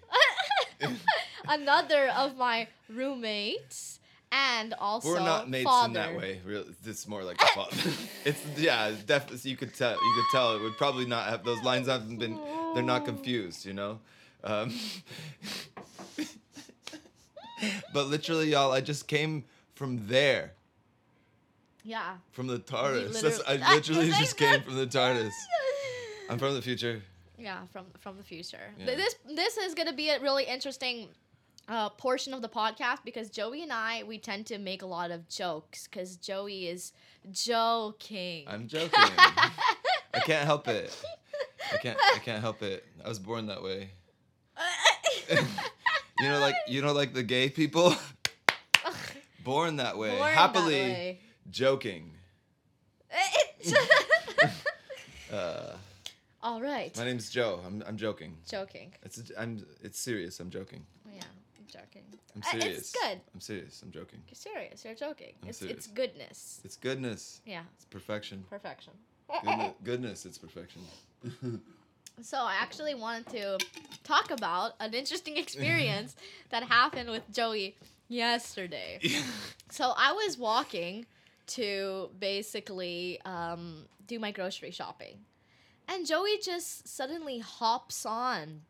Another of my roommates, and also We're not mates father. in that way. Real, it's more like a father. it's yeah, definitely. You could tell. You could tell. It would probably not have those lines. Haven't been. They're not confused. You know. Um, but literally, y'all, I just came from there, Yeah. from the TARDIS. Literally- I literally just came from the TARDIS. I'm from the future. Yeah, from from the future. Yeah. This this is gonna be a really interesting uh, portion of the podcast because Joey and I we tend to make a lot of jokes because Joey is joking. I'm joking. I can't help it. I can't. I can't help it. I was born that way. You know, like you know, like the gay people. born that way, Born that happily way. joking. Uh, All right. my name's Joe. I'm I'm joking. Joking. It's I'm it's serious. I'm joking. Yeah, I'm joking. I'm Uh, serious. It's good. I'm serious. I'm joking. You're serious. You're joking. I'm it's serious. it's goodness. It's goodness. Yeah, It's perfection. perfection. Goodness, goodness it's perfection. So I actually wanted to talk about an interesting experience that happened with Joey yesterday. So I was walking to basically um, do my grocery shopping, and Joey just suddenly hops on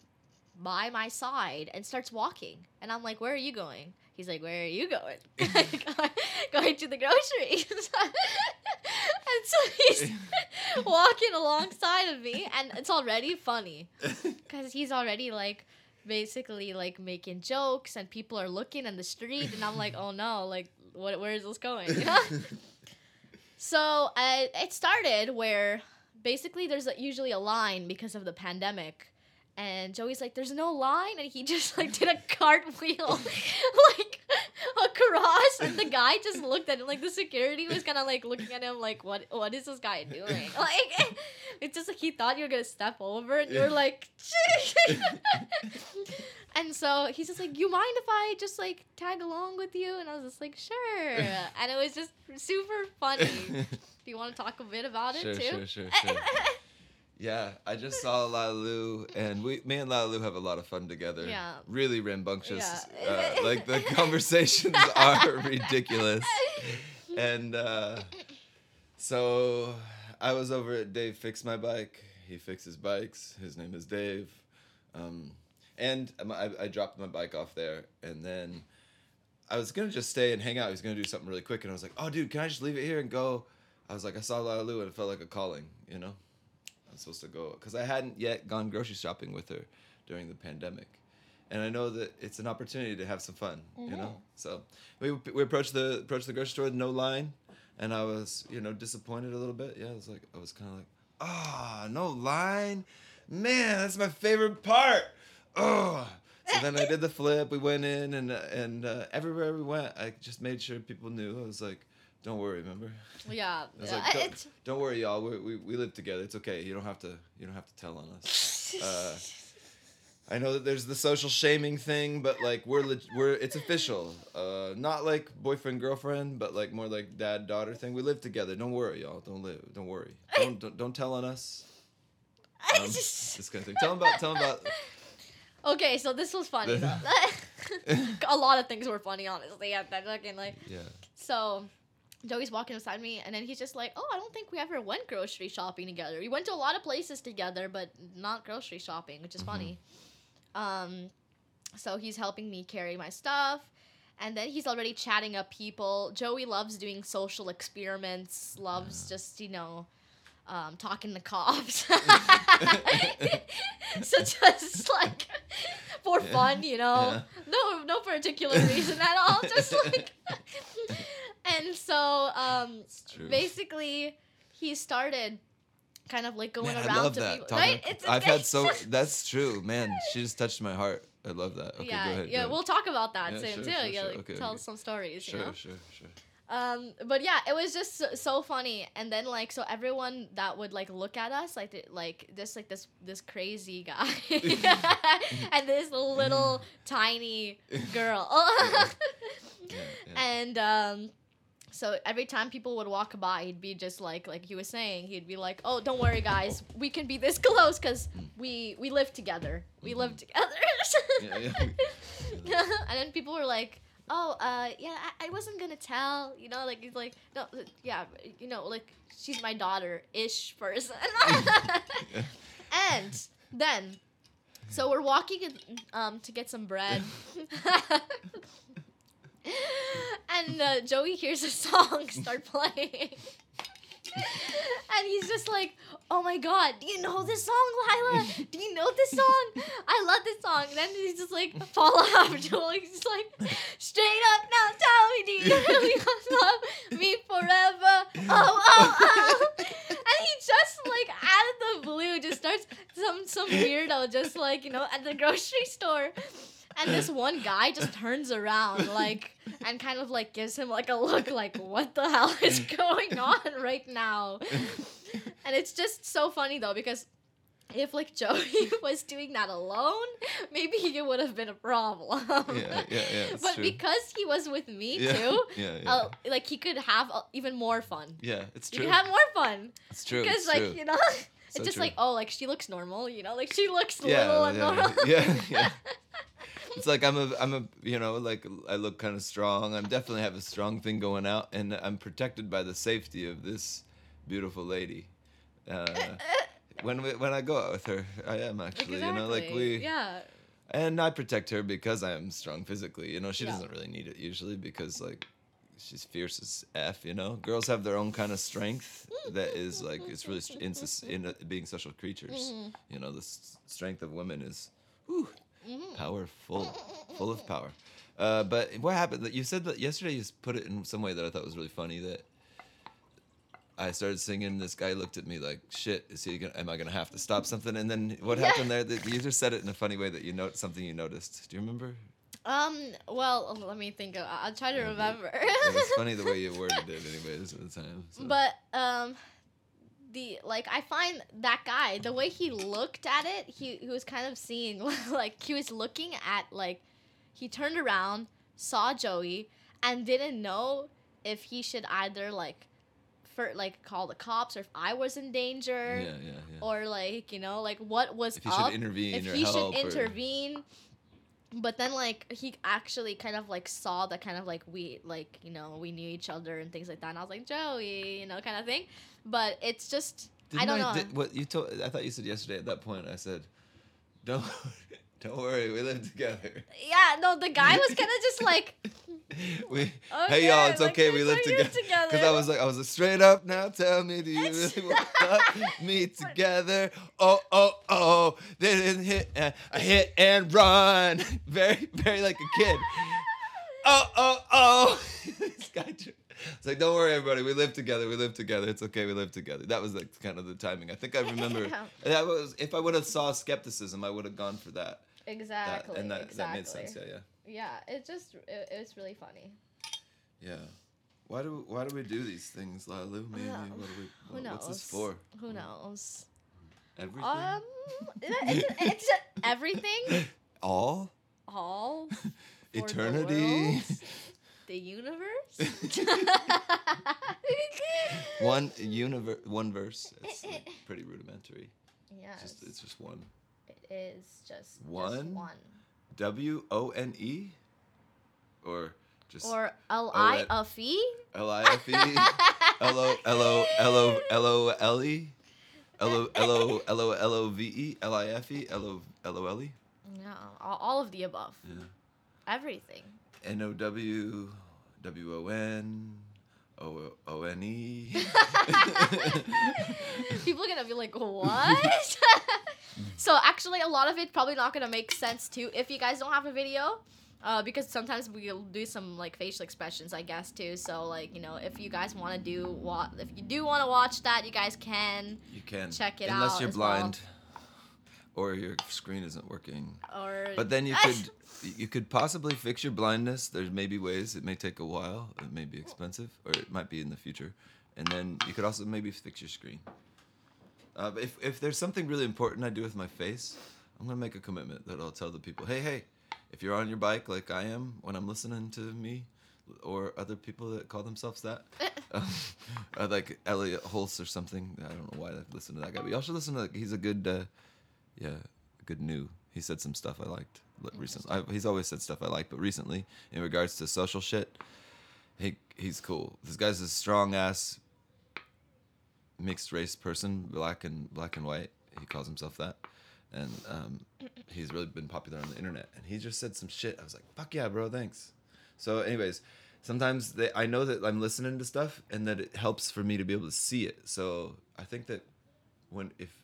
by my side and starts walking, and I'm like, "Where are you going?" He's like, "Where are you going?" going to the groceries. and so he's walking alongside of me, and it's already funny because he's already like basically like making jokes and people are looking in the street and i'm like oh no like what, where is this going you know? so uh, it started where basically there's usually a line because of the pandemic. And joey's like there's no line. And he just like did a cartwheel like across. And the guy just looked at him like the security was kind of like looking at him like what what is this guy doing? Like it's just like he thought you were gonna step over and you were like and so he's just like you mind if i just like tag along with you? And i was just like sure. And it was just super funny do you want to talk a bit about sure, it too sure, sure, sure. Yeah, I just saw Lalu, and we, me and Lalu have a lot of fun together. Yeah. Really rambunctious. Yeah. Uh, like the conversations are ridiculous. And uh, so I was over at Dave Fix My Bike. He fixes bikes. His name is Dave. Um, and I, I dropped my bike off there, and then I was gonna just stay and hang out. He was gonna do something really quick, and I was like, "Oh, dude, can I just leave it here and go?" I was like, I saw Lalu, and it felt like a calling, you know. I was supposed to go because I hadn't yet gone grocery shopping with her during the pandemic, and I know that it's an opportunity to have some fun, you know. So we we approached the approached the grocery store with no line, and I was you know disappointed a little bit. Yeah, I was like I was kind of like, ah, no line, man, that's my favorite part. Oh. So then I did the flip. We went in, and and uh, everywhere we went, I just made sure people knew. I was like, "Don't worry, remember." yeah I was like, don't, don't worry, y'all. We, we, we live together. It's okay. You don't have to you don't have to tell on us. Uh, I know that there's the social shaming thing, but like we're we're it's official. Uh, not like boyfriend girlfriend, but like more like dad daughter thing. We live together. Don't worry, y'all. Don't live. Don't worry. Don't don't, don't tell on us. Um, this kind of thing. Tell them about. Tell them about. Okay, so this was funny. a lot of things were funny, honestly. At that fucking like, Yeah. so Joey's walking beside me, and then he's just like, "Oh, I don't think we ever went grocery shopping together. We went to a lot of places together, but not grocery shopping, which is Mhm. funny." Um, so he's helping me carry my stuff. And then he's already chatting up people. Joey loves doing social experiments, loves just, you know, um, talking to cops. so just like for Yeah. fun, you know. Yeah. No no particular reason at all. Just like so um basically he started kind of like going Man, around I love to that. people. Right? It's I've had so. That's true, man. She just touched my heart. I love that. Okay, yeah, go ahead. yeah, go we'll ahead. talk about that Yeah, soon sure, too. sure, yeah, sure. like, Okay, tell okay. some stories, you Sure, know. sure, sure. Um, but yeah, it was just so, so funny. And then like, so everyone that would like look at us, like, th- like this, like this, this crazy guy, and this little tiny girl. Yeah, yeah. And um, so every time people would walk by, he'd be just like, like he was saying, he'd be like, "Oh, don't worry, guys, we can be this close because we we live together. We live together." Mm-hmm. Yeah, yeah. and then people were like, "Oh, uh, yeah, I, I wasn't gonna tell." You know, like he's like, "No, uh, yeah, you know, like she's my daughter-ish person." and then, so we're walking in, um to get some bread. And uh, Joey hears a song start playing. and he's just like, "Oh my god, do you know this song, Lila? Do you know this song? I love this song." And then he's just like, "Fall off, Joel." He's just like, "Straight up now, tell me, do you really love me forever?" Oh, oh, oh. And he just like out of the blue just starts some some weirdo just like you know at the grocery store. And this one guy just turns around, like, and kind of like gives him like a look, like, what the hell is going on right now? And it's just so funny though, because if like Joey was doing that alone, maybe it would have been a problem. Yeah, yeah, yeah. But true. because he was with me yeah. too, Yeah, yeah. uh, like he could have uh, even more fun. yeah, it's You true. could have more fun it's true. because like true. you know, So just true. like oh, like she looks normal, you know, like she looks Yeah, little and yeah, normal. yeah, yeah. It's like I'm a, I'm a, you know, like I look kind of strong. I'm definitely have a strong thing going out, and I'm protected by the safety of this beautiful lady. Uh, when we, when I go out with her, I am actually, you know, like we, yeah. and I protect her because I am strong physically. You know, she Yeah. doesn't really need it usually because like she's fierce as f. You know, girls have their own kind of strength that is like it's really in, in uh, being social creatures. Mhm. You know, the s- strength of women is whew, Mhm. powerful, full of power. Uh, but what happened? That you said that yesterday. You put it in some way that I thought was really funny. That I started singing. This guy looked at me like, "Shit, is he? Gonna, am I gonna have to stop something?" And then what happened there? That you just said it in a funny way that you note something you noticed. Do you remember? Um. Well, let me think. Of, I'll try to Yeah, remember. it's funny the way you worded it, anyways, at the time. so. But um, the like I find that guy the way he looked at it, he he was kind of seeing like he was looking at like he turned around, saw Joey, and didn't know if he should either like for like call the cops or if I was in danger yeah, yeah, yeah. or like you know like what was if he up should intervene if or he help, should or- intervene but then like he actually kind of like saw that kind of like we like you know we knew each other and things like that and i was like joey you know kind of thing but it's just i Didn't don't know Did, what you told? I thought you said yesterday. At that point, I said, "Don't, don't worry, we live together." yeah no the guy was kind of just like we, okay, hey y'all, it's like, okay, we live together. Because I was like, I was like, straight up now. Tell me, do you really want me together? Oh, oh, oh! They didn't hit, uh, a hit and run. Very, very like a kid. Oh, oh, oh! this guy. It's like, don't worry, everybody. We live together. We live together. It's okay. We live together. That was like kind of the timing. I think I remember. That was if I would have saw skepticism, I would have gone for that. That- exactly and that, exactly that made sense. Yeah, yeah. yeah it just it, it was really funny Yeah. Why do why do we do these things, Lalu? Maybe Yeah. what do we, who knows what's this for? who knows Everything. Um, it's, it's everything, All. all, Eternity. The universe. one universe. One verse. It's like, pretty rudimentary. yes, Just it's just one. it is just just One? one. W O N E. Or just Or L I F E. L I F E. L O L O L O L O L E. L O L O L O L O V E. L I F E. L O L O L E. Yeah, all, all of the above. Yeah. Everything. N O W W O N O O N E. People are gonna be like, what? so actually, a lot of it probably not gonna make sense too if you guys don't have a video. Uh, because sometimes we'll do some like facial expressions, I guess too. So like you know, if you guys want to do what, if you do want to watch that, you guys can. You can Check it unless out unless you're as well. blind or your screen isn't working. Or But then you could you could possibly fix your blindness. There's maybe ways. It may take a while. It may be expensive, or it might be in the future. And then you could also maybe fix your screen. Uh, if if there's something really important I do with my face, I'm gonna make a commitment that I'll tell the people, hey, hey, if you're on your bike like I am when I'm listening to me, or other people that call themselves that, um, uh, like Elliot Hulse or something. I don't know why I listen to that guy, but y'all should listen to. He's a good, uh, yeah, good new. He said some stuff I liked li- recently. I, he's always said stuff I like, but recently, in regards to social shit, he he's cool. This guy's a strong ass mixed race person, black and black and white. He calls himself that, and um, he's really been popular on the internet. And he just said some shit. I was like, "Fuck yeah, bro, thanks." So, anyways, sometimes they, I know that I'm listening to stuff, and that it helps for me to be able to see it. So I think that when if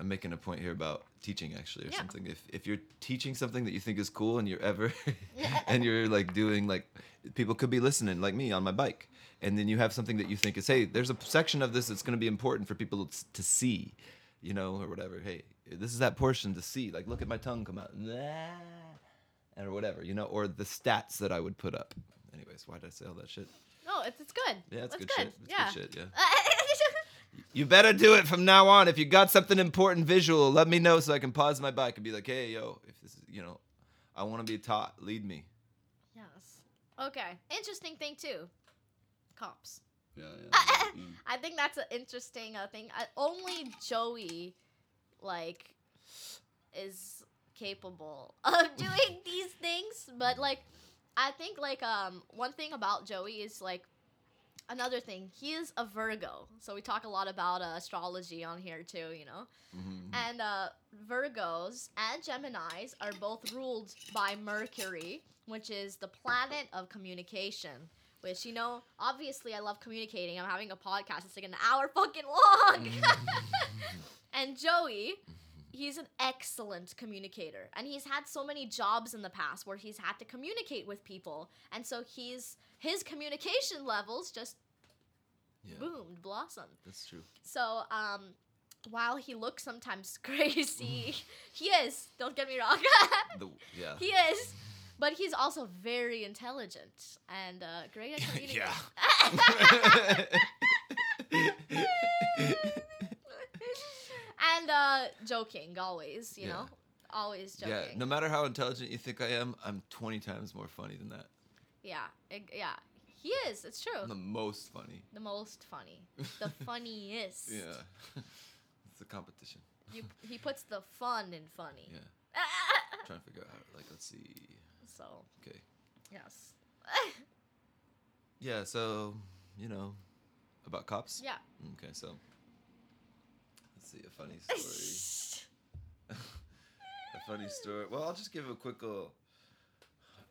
I'm making a point here about teaching actually or Yeah. something. If if you're teaching something that you think is cool and you're ever and you're like doing like people could be listening like me on my bike and then you have something that you think is hey there's a section of this that's going to be important for people to- see you know or whatever hey this is that portion to see like look at my tongue come out And or whatever you know or the stats that I would put up anyways why did I say all that shit no, it's it's good. yeah it's That's good, shit it's yeah. good shit yeah you better do it from now on. If you got something important visual, let me know so I can pause my bike and be like, hey, yo, if this is, you know, I want to be taught. Lead me. yes. Okay. Interesting thing too. Cops. Yeah, yeah. I think that's an interesting uh, thing. I, only Joey, like, is capable of doing these things. But like, I think like um one thing about Joey is like another thing. He is a Virgo, so we talk a lot about uh, astrology on here too. You know, Mm-hmm. and uh, Virgos and Geminis are both ruled by Mercury, which is the planet of communication. Which you know, obviously, I love communicating. I'm having a podcast; it's like an hour fucking long. and Joey, he's an excellent communicator, and he's had so many jobs in the past where he's had to communicate with people, and so he's his communication levels just Yeah, boomed, blossomed. that's true. So, um, while he looks sometimes crazy, he is. Don't get me wrong. The, yeah. he is, but he's also very intelligent and uh, great at communicating. Yeah. and uh, joking always, you Yeah. know, always joking. yeah, no matter how intelligent you think I am, I'm 20 times more funny than that. Yeah, ig- yeah. He is. It's true. The most funny. the most funny, the funniest. Yeah. it's a competition. You, he puts the fun in funny. Yeah. trying to figure out how, like, let's see. so Okay. yes. Yeah, so, you know, about cops? yeah. Okay, so let's see a funny story. a funny story. Well, I'll just give a quick little.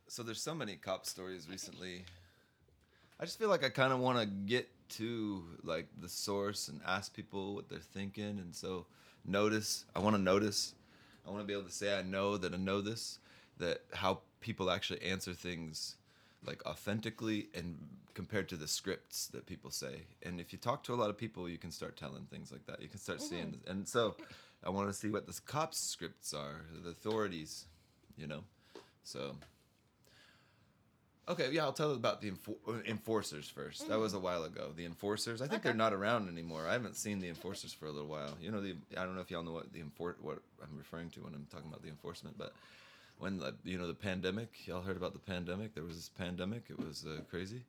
So there's so many cop stories recently. I just feel like I kind of want to get to like the source and ask people what they're thinking, and so notice. I want to notice. I want to be able to say I know that I know this. That how people actually answer things like authentically and compared to the scripts that people say. And if you talk to a lot of people, you can start telling things like that. You can start seeing. Mm-hmm. And so I want to see what the cops' scripts are, the authorities, you know. So Okay, yeah, I'll tell about the enfor- uh, enforcers 1st That was a while ago. The enforcers, I think they're not around anymore. I haven't seen the enforcers for a little while. You know, the I don't know if y'all know what the enfor- what I'm referring to when I'm talking about the enforcement, but when the you know the pandemic, y'all heard about the pandemic? There was this pandemic. It was uh, crazy,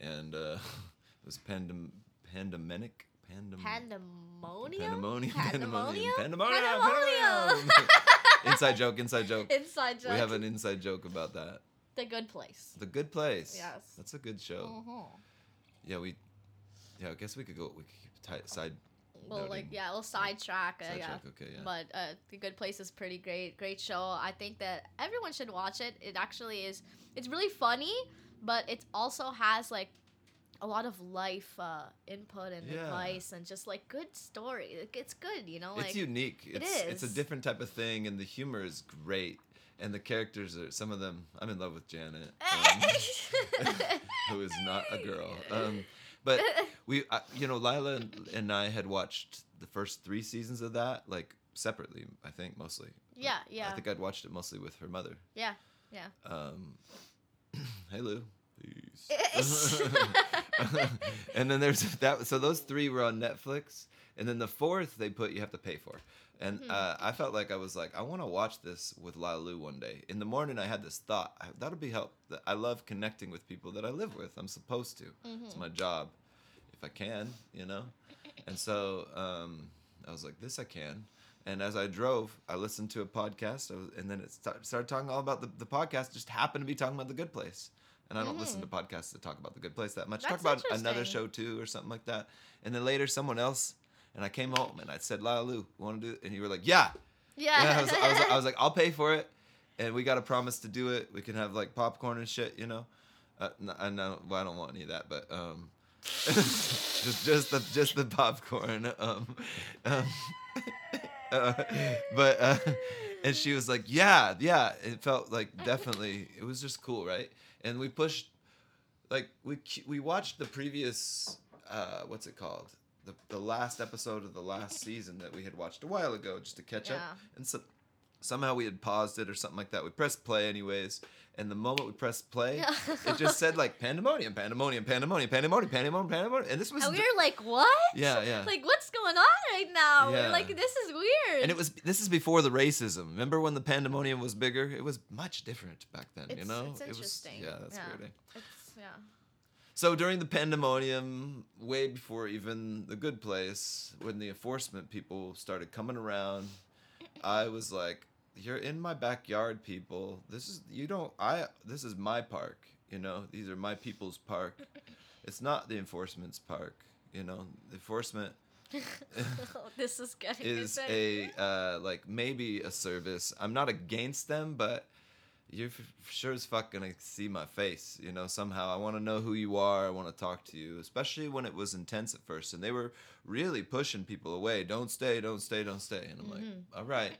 and uh, it was pandem pandemic pandem Pandemonium. pandemonium Pandemonium. pandemonium Pandemonium. inside joke inside joke. Inside joke. We have an inside joke about that. The good place. The Good Place. Yes. That's a good show. Mhm. Yeah, we. Yeah, I guess we could go. We could keep tight side. Well, like yeah, a little sidetrack. Uh, yeah. Sidetrack, okay, yeah. But uh, The Good Place is pretty great. Great show. I think that everyone should watch it. It actually is. It's really funny, but it also has like a lot of life uh, input and Yeah. advice and just like good story. It's good, you know. Like it's unique. it It's it's a different type of thing, and the humor is great. And the characters are some of them. I'm in love with Janet, um, who is not a girl. Um, but we, uh, you know, Lila and, and I had watched the first three seasons of that, like separately. I think mostly. yeah, I yeah, I think I'd watched it mostly with her mother. yeah, yeah. Um, hey Lou. Peace. and then there's that. So those three were on Netflix, and then the fourth they put you have to pay for. And Mhm. uh, I felt like I was like, I want to watch this with Lila Lou one day. In the morning, I had this thought that'll be help. that I love connecting with people that I live with. I'm supposed to. It's Mhm. my job, if I can, you know. And so um, I was like, this I can. And as I drove, I listened to a podcast, was, and then it start, started talking all about the, the podcast. Just happened to be talking about the Good Place, and I don't listen to podcasts that talk about the Good Place that much. talk Mm. About another show too, or something like that. And then later, someone else, and I came home and I said, "Lila Lou, want to do?" it? And you were like, "Yeah." Yeah. And I was, I was, I was like, "I'll pay for it," and we got a promise to do it. We can have like popcorn and shit, you know. Uh, I know. Well, I don't want any of that, but um, just just the just the popcorn. Um, um uh, but uh, and she was like, "Yeah, yeah." It felt like definitely. It was just cool, right? And we pushed, like we we watched the previous. Uh, what's it called? The, the last episode of the last season that we had watched a while ago just to catch up and so, somehow we had paused it or something like that we pressed play anyways and the moment we pressed play it just said like pandemonium pandemonium pandemonium pandemonium pandemonium pandemonium and this was And we were like, what? Yeah, yeah. Like, what's going on right now? Yeah. We're like, this is weird. and it was this is before the racism remember when the pandemonium was bigger it was much different back then you know it's it was interesting. yeah that's Yeah. weird? It's, yeah. So during the pandemonium, way before even the good place, when the enforcement people started coming around, I was like, "You're in my backyard, people. This is you don't I this is my park. You know, these are my people's park. It's not the enforcement's park. You know, the enforcement this is getting is a uh, like maybe a service. I'm not against them, but you're f- sure as fuck gonna see my face. You know, somehow I want to know who you are. I want to talk to you, especially when it was intense at first, and they were really pushing people away. Don't stay, don't stay, don't stay. And I'm like, all right.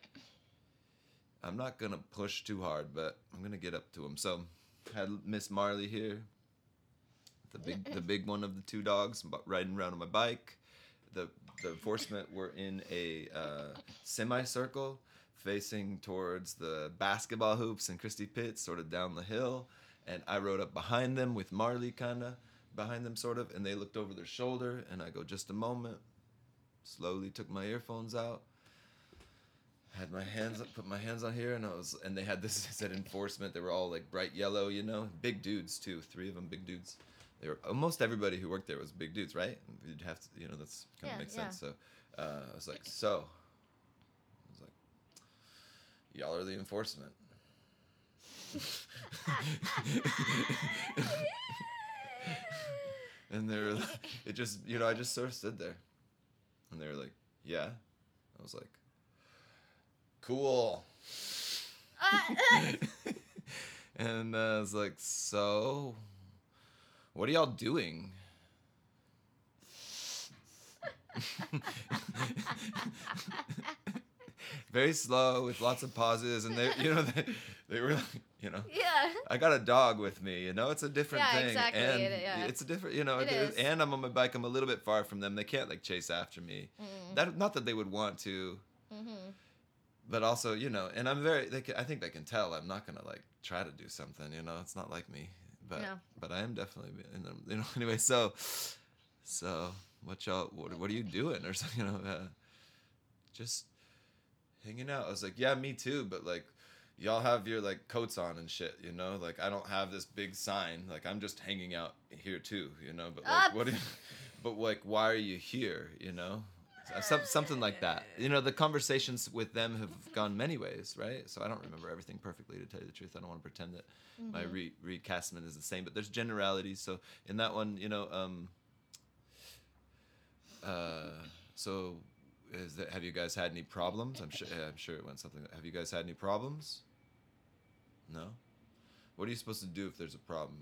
I'm not gonna push too hard, but I'm gonna get up to them. So, had Miss Marley here, the big, the big one of the two dogs, riding around on my bike. The the enforcement were in a uh, semicircle facing towards the basketball hoops and Christie Pitts, sort of down the hill. And I rode up behind them with Marley, kind of behind them, sort of. And they looked over their shoulder, and I go, just a moment. Slowly took my earphones out. Had my hands up, put my hands on here, and I was, and they had this said enforcement. They were all like bright yellow, you know, big dudes too. Three of them, big dudes. They were almost everybody who worked there was big dudes, right? You'd have to, you know, that's kind of Yeah, makes yeah. sense. So uh, I was like, so, I was like, y'all are the enforcement. and they were like, it just, you know, I just sort of stood there, and they were like, yeah. I was like, cool. and uh, I was like, so, what are y'all doing? Very slow with lots of pauses, and they, you know, they, they were, like, you know, yeah. I got a dog with me, you know, it's a different Yeah, thing, exactly, and it- yeah. it's a different, you know, It it is- is. and I'm on my bike, I'm a little bit far from them. They can't like chase after me. Mm. That not that they would want to, Mm-hmm. but also you know and i'm very they can, i think they can tell i'm not gonna like try to do something you know it's not like me but Yeah. but I am definitely in them. You know. Anyway, so so what y'all what, what are you doing or something? You know, uh, just hanging out. I was like, yeah, me too. But like, y'all have your like coats on and shit. You know, like I don't have this big sign. Like I'm just hanging out here too. You know, but like Ah. what? but like, why are you here? You know. Uh, Some, something like that. You know, the conversations with them have gone many ways, right? So I don't remember everything perfectly, to tell you the truth. I don't want to pretend that my Mm-hmm. re- recastment is the same, but there's generalities. So in that one, you know, um, uh, so is that have you guys had any problems? I'm sure. I'm sure it went something. Have you guys had any problems? No. What are you supposed to do if there's a problem?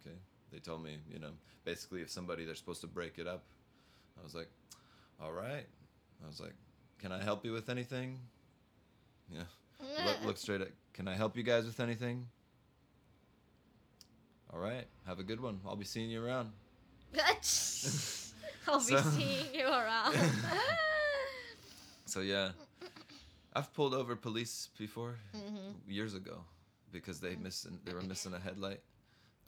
Okay. They told me, you know, basically if somebody they're supposed to break it up. I was like, all right. I was like, can I help you with anything? Yeah. Look, look straight at. Can I help you guys with anything? All right. Have a good one. I'll be seeing you around. I'll be So- seeing you around. So yeah, I've pulled over police before Mhm. years ago because they missing they were missing a headlight.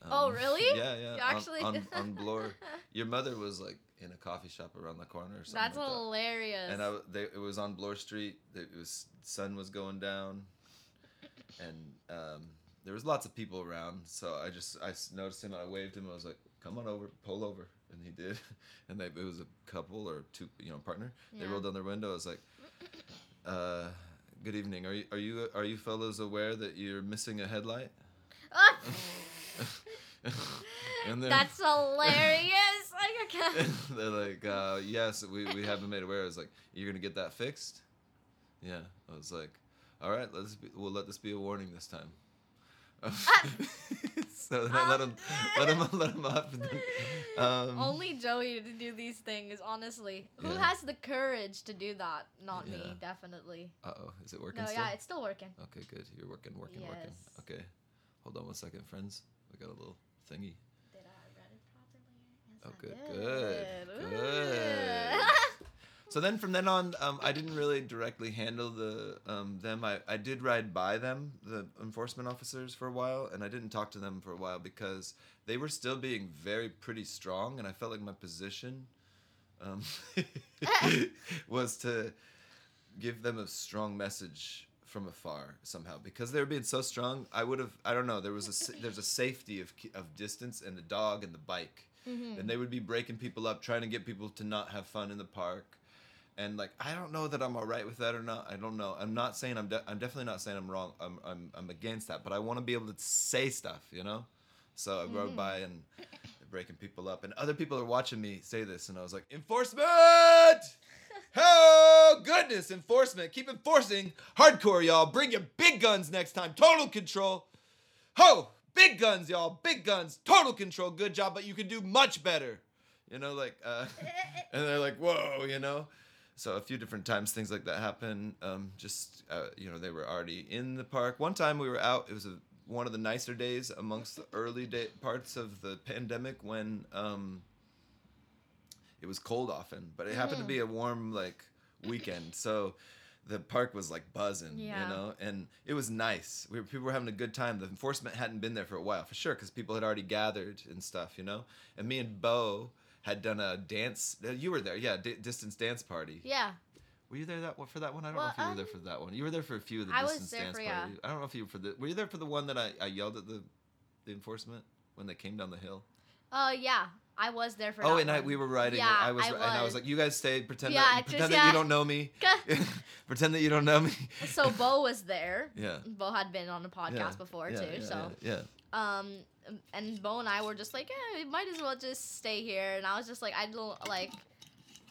Oh, Um, really? Yeah, yeah. You on- actually on, did on, Bloor. Your mother was like in a coffee shop around the corner or something. That's like that. hilarious. And I, they, it was on Bloor Street. It was sun was going down, and um, there was lots of people around. So I just I noticed him. I waved him. I was like, "Come on over, pull over," and he did. And they, it was a couple or two, you know, partner. They rolled down their window. I was like, uh, "Good evening. Are you are you are you fellows aware that you're missing a headlight?" That's hilarious. Like, they're like, uh, yes, we, we haven't made aware. I was like, you're gonna get that fixed? Yeah. I was like, all right, let's be, we'll let this be a warning this time. So then I let him let him let him. And then, um, Only Joey to do these things, honestly. Who Yeah. has the courage to do that? Not me, definitely. uh oh, is it working No, still? yeah, it's still working. Okay, good. You're working, working, working. Okay, hold on one second, friends. We got a little thingy. Did I read it properly? Yes, Oh, I good, good, good. So then from then on, um, I didn't really directly handle the um, them. I, I did ride by them, the enforcement officers, for a while, and I didn't talk to them for a while because they were still being very pretty strong, and I felt like my position um, was to give them a strong message from afar somehow because they were being so strong. I would have I don't know. There was a there's a safety of of distance and the dog and the bike Mhm. and they would be breaking people up, trying to get people to not have fun in the park. And like, I don't know that I'm all right with that or not. I don't know. I'm not saying I'm. De- I'm definitely not saying I'm wrong. I'm. I'm. I'm against that. But I want to be able to say stuff, you know. So I rode by and breaking people up, and other people are watching me say this, and I was like, enforcement. Oh goodness, enforcement! Keep enforcing hardcore, y'all. Bring your big guns next time. Total control. Ho! Big guns, y'all. Big guns. Total control. Good job, but you can do much better. You know, like, uh, and they're like, whoa, you know. So a few different times things like that happen. Um, just uh, you know, they were already in the park. One time we were out. It was a, one of the nicer days amongst the early day parts of the pandemic when um, it was cold often, but it happened to Mhm. be a warm like weekend. So the park was like buzzing, Yeah. you know, and it was nice. We were, people were having a good time. The enforcement hadn't been there for a while, for sure, because people had already gathered and stuff, you know. And me and Bo had done a dance. uh, You were there, yeah, di distance dance party. Yeah. Were you there that one for that one? I don't Well, know if you were um, there for that one. You were there for a few of the I was distance there dance for- yeah. parties. I don't know if you were for the. Were you there for the one that I, I yelled at the, the enforcement when they came down the hill? Uh, yeah. I was there for Oh, and I we were riding. Yeah, I was, I and I was was. like, "You guys stay. Pretend Yeah, that just- pretend that yeah. you don't know me. pretend that you don't know me." so Bo was there. Yeah. Bo had been on the podcast Yeah, before too. yeah, so yeah, um and Bo and I were just like, yeah, we might as well just stay here. And I was just like, I don't like.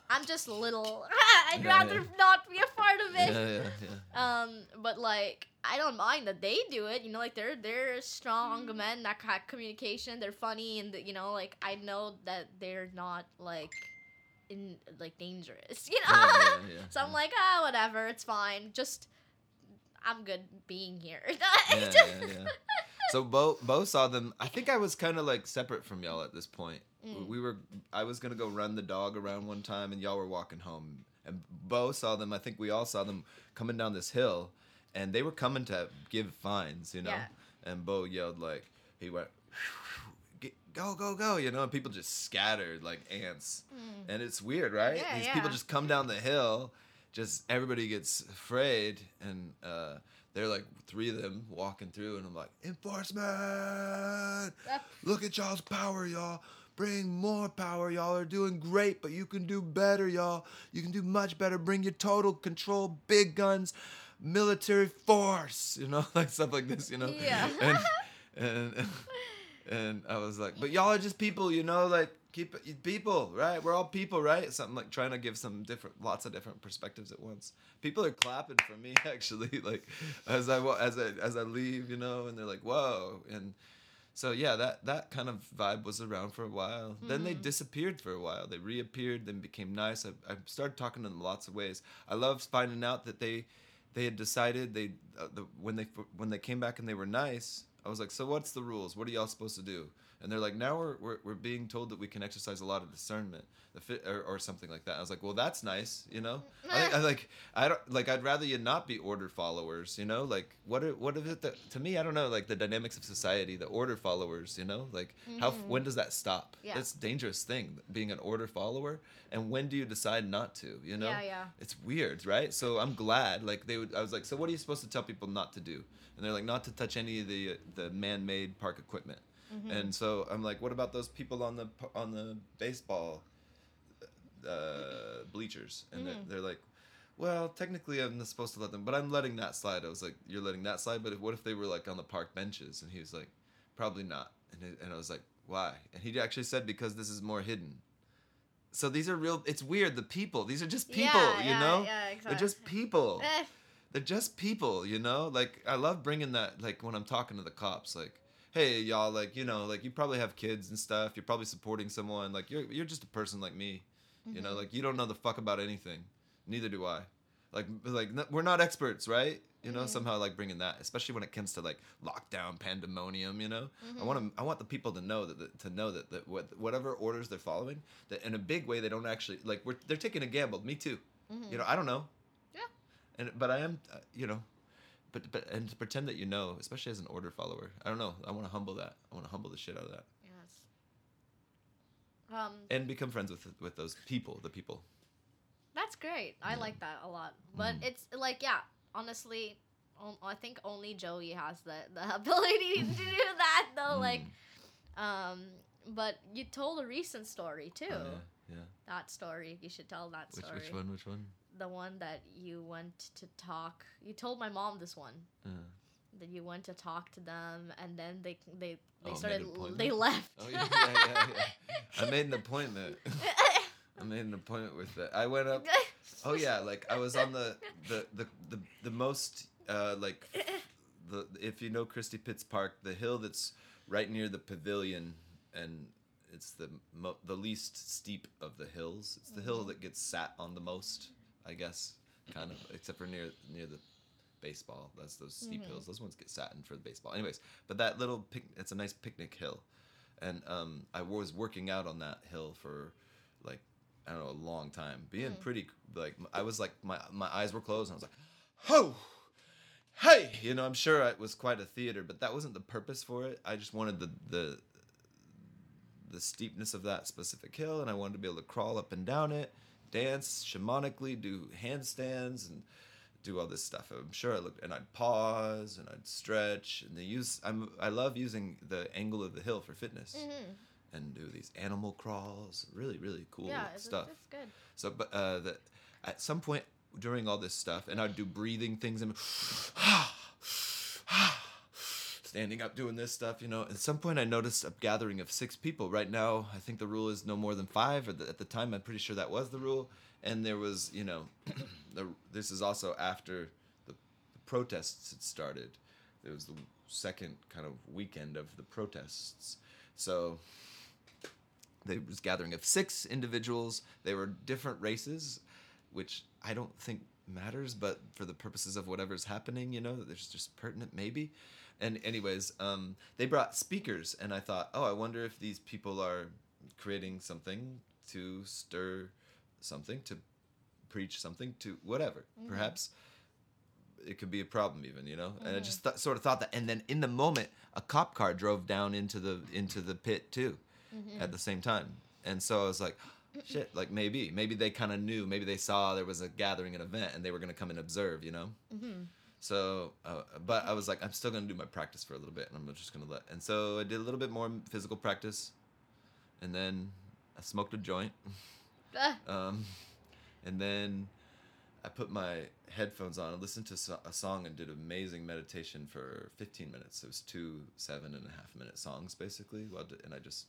I'm just little. I'd Yeah, rather yeah. not be a part of yeah, it. yeah, yeah. Um, but like, I don't mind that they do it. You know, like they're they're strong men that have communication. They're funny, and you know, like I know that they're not like in like dangerous. You know. Yeah, yeah, yeah, so I'm yeah. like, ah, whatever, it's fine. Just I'm good being here. yeah, yeah, yeah. So Bo Bo saw them. I think I was kind of like separate from y'all at this point. Mm. We were. I was gonna go run the dog around one time, and y'all were walking home. And Bo saw them. I think we all saw them coming down this hill, and they were coming to give fines. You know. Yeah. And Bo yelled like, he went. "Get- Go go go! You know, and people just scattered like ants, and it's weird, right? Mm. Yeah, These people just come down the hill, just everybody gets afraid, and uh, they're like three of them walking through, and I'm like, enforcement! Look at y'all's power, y'all. Bring more power. Y'all are doing great, but you can do better, y'all. You can do much better. Bring your total control, big guns, military force, you know, like stuff like this, you know? Yeah. And, and, and I was like, but y'all are just people, you know, like keep it people, right? We're all people, right? Something like trying to give some different, lots of different perspectives at once. People are clapping for me actually, like as I as I as I leave, you know, and they're like, whoa, and so yeah, that that kind of vibe was around for a while. Then they disappeared for a while. They reappeared, then became nice. I, I started talking to them lots of ways. I loved finding out that they they had decided they uh, the, when they when they came back and they were nice. I was like, so what's the rules? What are y'all supposed to do? And they're like, now we're, we're, we're being told that we can exercise a lot of discernment, the fit, or, or something like that. I was like, well, that's nice, you know. I, think, I like I don't like I'd rather you not be order followers, you know. Like what are, what is it that to me I don't know like the dynamics of society, the order followers, you know. Like how mm-hmm. when does that stop? Yeah. It's a dangerous thing being an order follower, and when do you decide not to? You know. Yeah, yeah. It's weird, right? So I'm glad. Like they would, I was like, so what are you supposed to tell people not to do? And they're like, not to touch any of the the man-made park equipment. Mm-hmm. And so I'm like, what about those people on the on the baseball uh, bleachers? And they're, Mm-hmm. they're like, well, technically I'm not supposed to let them, but I'm letting that slide. I was like, you're letting that slide, but if, what if they were like on the park benches? And he was like, probably not. And, it, and I was like, why? And he actually said because this is more hidden. So these are real. It's weird. The people. These are just people. Yeah, you yeah, know. yeah, exactly. They're just people. Eh, They're just people. You know. Like I love bringing that. Like when I'm talking to the cops. Like, hey y'all. Like you know. Like you probably have kids and stuff. You're probably supporting someone. Like you're you're just a person like me. You know. Mm-hmm. Like you don't know the fuck about anything. Neither do I. Like like n- we're not experts, right? You know. Mm-hmm. Somehow like bringing that, especially when it comes to like lockdown, pandemonium. You know. I want to. Mm-hmm. I want the people to know that, that to know that that what, whatever orders they're following, that in a big way they don't actually like. We're they're taking a gamble. Me too. You know. I don't know. Yeah. And but I am, uh, you know, but but and to pretend that you know, especially as an order follower, I don't know. I want to humble that. I want to humble the shit out of that, yes. Um, and become friends with with those people, the people. That's great. I like that a lot. But Mm. it's like, yeah, honestly, I think only Joey has the, the ability to do that, though. Mm. Like, um, but you told a recent story too. Oh, yeah, yeah. That story, you should tell that Which story. which one? Which one? The one that you went to talk. You told my mom this one. Uh, That you went to talk to them, and then they they they Oh, started they left. oh yeah, yeah, yeah, yeah. I made an appointment. I made an appointment with it. I went up. Oh yeah, like I was on the the the the, the most uh, like the if you know Christie Pitts Park, the hill that's right near the pavilion, and it's the mo- the least steep of the hills. It's the hill that gets sat on the most, I guess, kind of, except for near near the baseball. That's those steep hills. Those ones get sat in for the baseball. Anyways, but that little pic, it's a nice picnic hill, and um, I was working out on that hill for like I don't know a long time, being pretty like I was like my my eyes were closed and I was like, oh hey! You know i'm sure it was quite a theater but that wasn't the purpose for it. I just wanted the the the steepness of that specific hill and i wanted to be able to crawl up and down it dance shamanically do handstands and do all this stuff i'm sure i looked and i'd pause and i'd stretch and they use i'm i love using the angle of the hill for fitness Mhm. and do these animal crawls really really cool Yeah, stuff it's good. so, but uh, that at some point during all this stuff, and I'd do breathing things and standing up doing this stuff, you know. At some point, I noticed a gathering of six people. Right now, I think the rule is no more than five. Or the, at the time, I'm pretty sure that was the rule. And there was, you know, the, this is also after the, the protests had started. It was the second kind of weekend of the protests. So there was gathering of six individuals. They were different races, which I don't think matters, but for the purposes of whatever's happening, you know, there's just pertinent maybe. And anyways, um, they brought speakers, and I thought, oh, I wonder if these people are creating something to stir something, to preach something, to whatever. Mm-hmm. Perhaps it could be a problem even you know? And i just mm-hmm. th- sort of thought that and then in the moment a cop car drove down into the into the pit too mm-hmm. at the same time. And so i was like shit like maybe maybe they kind of knew maybe they saw there was a gathering an event and they were going to come and observe you know so uh, but i was like i'm still going to do my practice for a little bit and i'm just going to let and so i did a little bit more physical practice and then i smoked a joint um, and then I put my headphones on and listened to a song and did amazing meditation for 15 minutes. It was two seven and a half minute songs basically. And I just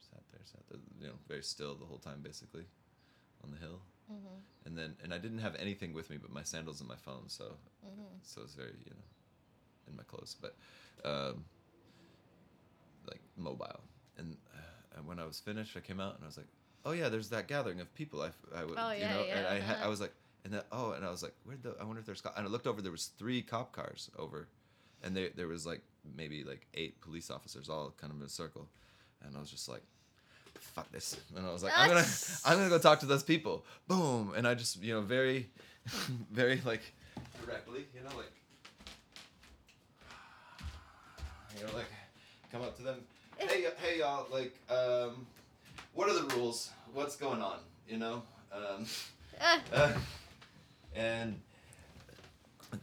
sat there, sat there, you know, very still the whole time basically on the hill. And then and I didn't have anything with me but my sandals and my phone, so so it's very you know in my clothes, but um, like mobile. And, uh, and when I was finished, I came out and I was like, oh yeah, there's that gathering of people. I, I would, Oh, you yeah, know, and yeah, I, ha- uh-huh. I was like, and then oh, and I was like, where'd the, I wonder if there's, co-? and I looked over, there was three cop cars over, and there, there was like maybe like eight police officers all kind of in a circle, and I was just like, fuck this, and I was like, I'm gonna, I'm gonna go talk to those people, boom, and I just, you know, very, very like directly, you know, like, you know, like, come up to them, hey, hey, y'all, like, um, what are the rules? What's going on? You know, um, uh, and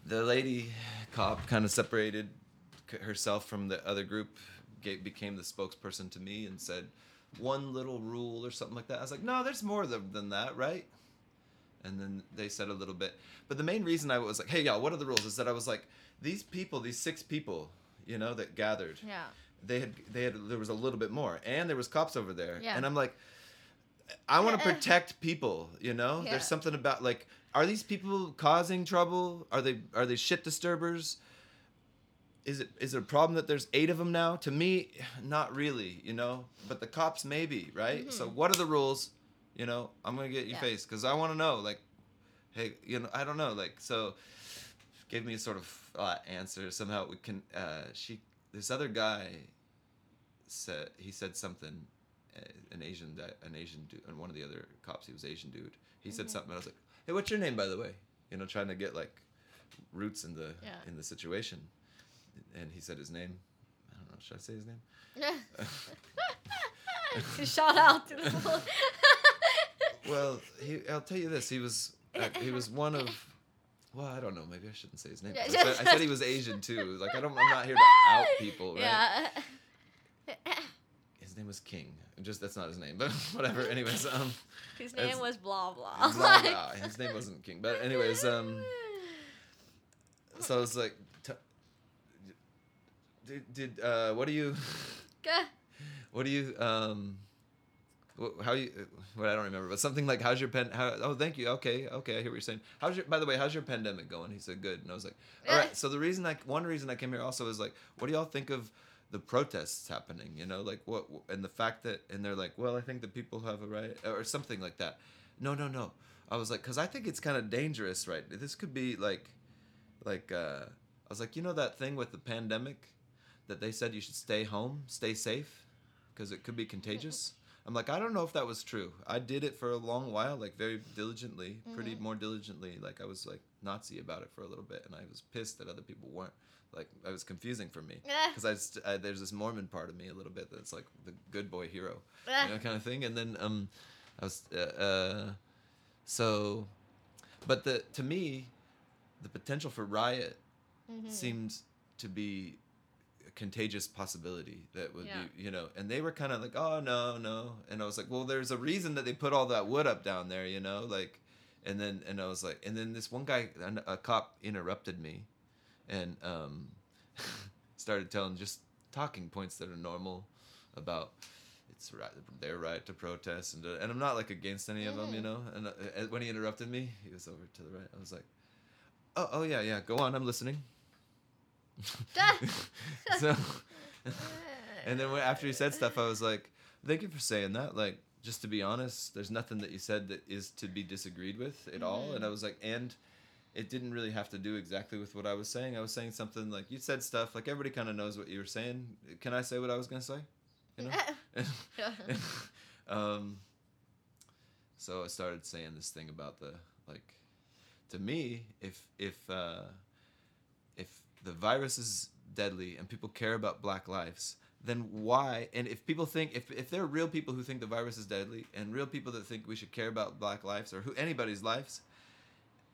the lady cop kind of separated herself from the other group, became the spokesperson to me, and said one little rule or something like that. I was like, no, there's more than, that, right? And then they said a little bit, but the main reason I was like, hey, y'all, what are the rules? Is that I was like, these people, these six people, you know, that gathered yeah. they had they had there was a little bit more and there was cops over there Yeah. and i'm like i want to protect people you know Yeah. there's something about like are these people causing trouble are they are they shit disturbers is it is it a problem that there's eight of them now to me not really you know but the cops maybe right so what are the rules you know i'm gonna get your Mm-hmm. Yeah. face because i want to know like hey you know i don't know like so gave me a sort of uh, answer somehow we can uh she this other guy said he said something uh, an asian that an asian dude and one of the other cops he was asian dude he Mm-hmm. said something i was like hey what's your name by the way you know trying to get like roots in the Yeah. in the situation and he said his name i don't know should i say his name Shout out to the well he i'll tell you this he was uh, he was one of well i don't know maybe i shouldn't say his name I, said, I said he was asian too like i don't i'm not here to out people right Yeah. his name was king just that's not his name but whatever anyways um His name was blah blah. blah, blah. his name wasn't king but anyways um so I was like did, did uh what do you what do you um how you what I don't remember but something like how's your pen how oh thank you okay okay I hear what you're saying. How's your by the way how's your pandemic going? He said good and I was like all right so the reason I one reason I came here also is like what do y'all think of the protests happening you know like what and the fact that and they're like well I think the people have a right or something like that. No no no. I was like because I think it's kind of dangerous right? This could be like like uh I was like you know that thing with the pandemic that they said you should stay home stay safe because it could be contagious. I'm like, I don't know if that was true. I did it for a long while, like very diligently, pretty more diligently. Like I was like Nazi about it for a little bit, and I was pissed that other people weren't. Like it was confusing for me because I, st- I there's this Mormon part of me a little bit that's like the good boy hero, you know, kind of thing. And then um, I was uh, uh, so, but the to me, the potential for riot Mm-hmm. seems to be contagious possibility that would Yeah. be you know and they were kind of like oh no no. And i was like well there's a reason that they put all that wood up down there you know like and then and i was like and then this one guy a cop interrupted me and um started telling just talking points that are normal about it's right their right to protest and and i'm not like against any of them you know and uh, uh, when he interrupted me he was over to the right. I was like oh oh yeah yeah go on i'm listening so and then after he said stuff i was like thank you for saying that. Like just to be honest there's nothing that you said that is to be disagreed with at all. And i was like and it didn't really have to do exactly with what i was saying. I was saying something like you said stuff like everybody kind of knows what you were saying. Can i say what i was going to say? You know? Um, so I started saying this thing about the like to me, if if uh, the virus is deadly and people care about Black lives, then why? And if people think if if there are real people who think the virus is deadly and real people that think we should care about Black lives or who anybody's lives,